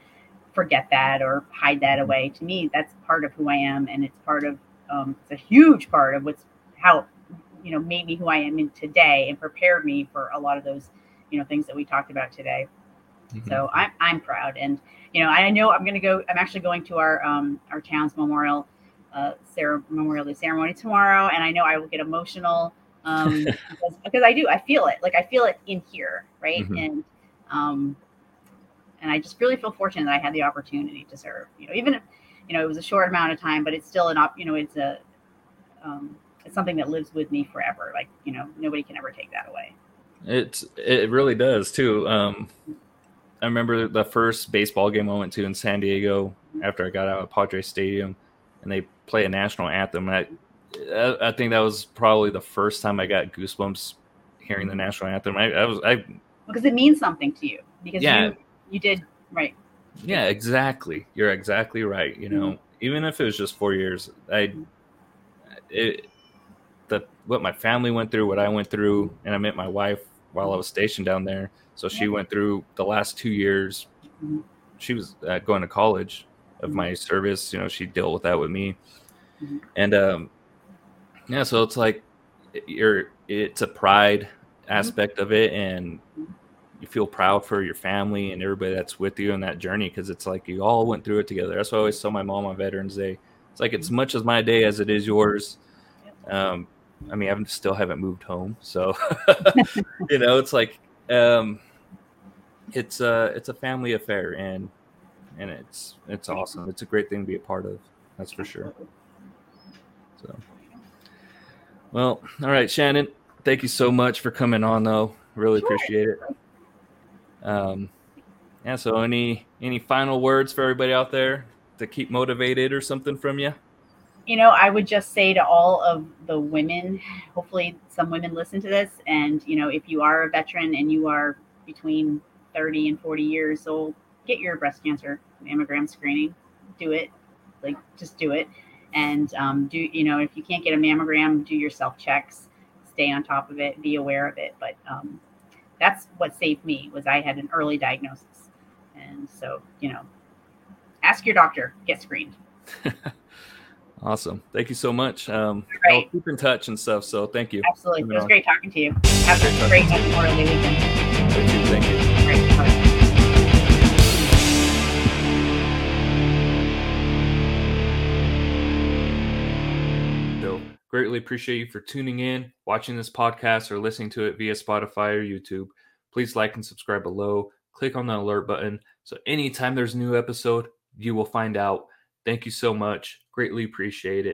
forget that or hide that away. To me, that's part of who I am, and it's part of um, it's a huge part of what's how you know made me who I am in today and prepared me for a lot of those you know things that we talked about today. So I'm I'm proud, and you know I know I'm going to go. I'm actually going to our um, our town's memorial uh, cere- memorial day ceremony tomorrow, and I know I will get emotional um, <laughs> because, because I do. I feel it. Like I feel it in here, right? Mhm. And um, and I just really feel fortunate that I had the opportunity to serve. You know, even if you know it was a short amount of time, but it's still an op. You know, it's a um, it's something that lives with me forever. Like you know, nobody can ever take that away. It's it really does too. Um, I remember the first baseball game I went to in San Diego after I got out of Padre Stadium, and they play a national anthem. I, I, I think that was probably the first time I got goosebumps hearing the national anthem. I, I was I because it means something to you because Yeah. you you did right yeah exactly. You're exactly right. You know, even if it was just four years, I it the what my family went through, what I went through, and I met my wife while I was stationed down there. So she went through the last two years. Mhm. She was uh, going to college of my service. You know, she dealt with that with me, Mhm. and um, yeah. So it's like you're it's a pride aspect of it and you feel proud for your family and everybody that's with you on that journey because it's like you all went through it together. That's why I always tell my mom on Veterans Day. It's like as much as my day as it is yours. Um, I mean, I still haven't moved home, so <laughs> you know, it's like um, it's a it's a family affair, and and it's it's awesome. It's a great thing to be a part of. That's for sure. So, well, all right, Shannon. Thank you so much for coming on, though. Really sure. appreciate it. Um, yeah. So, any any final words for everybody out there to keep motivated or something from you? You know, I would just say to all of the women, hopefully some women listen to this, and you know, if you are a veteran and you are between 30 and 40 years old, get your breast cancer mammogram screening. Do it, like just do it, and um, do you know if you can't get a mammogram, do your self checks. Stay on top of it. Be aware of it. But um, that's what saved me was I had an early diagnosis, and so you know, ask your doctor, get screened. <laughs> awesome, thank you so much. Um, right. I'll keep in touch and stuff. So thank you. Absolutely, it was on. great talking to you. Have a great Memorial Day weekend. Thank you. Thank you. greatly appreciate you for tuning in, watching this podcast, or listening to it via Spotify or YouTube. Please like and subscribe below. Click on the alert button so anytime there's a new episode, you will find out. Thank you so much. Greatly appreciate it.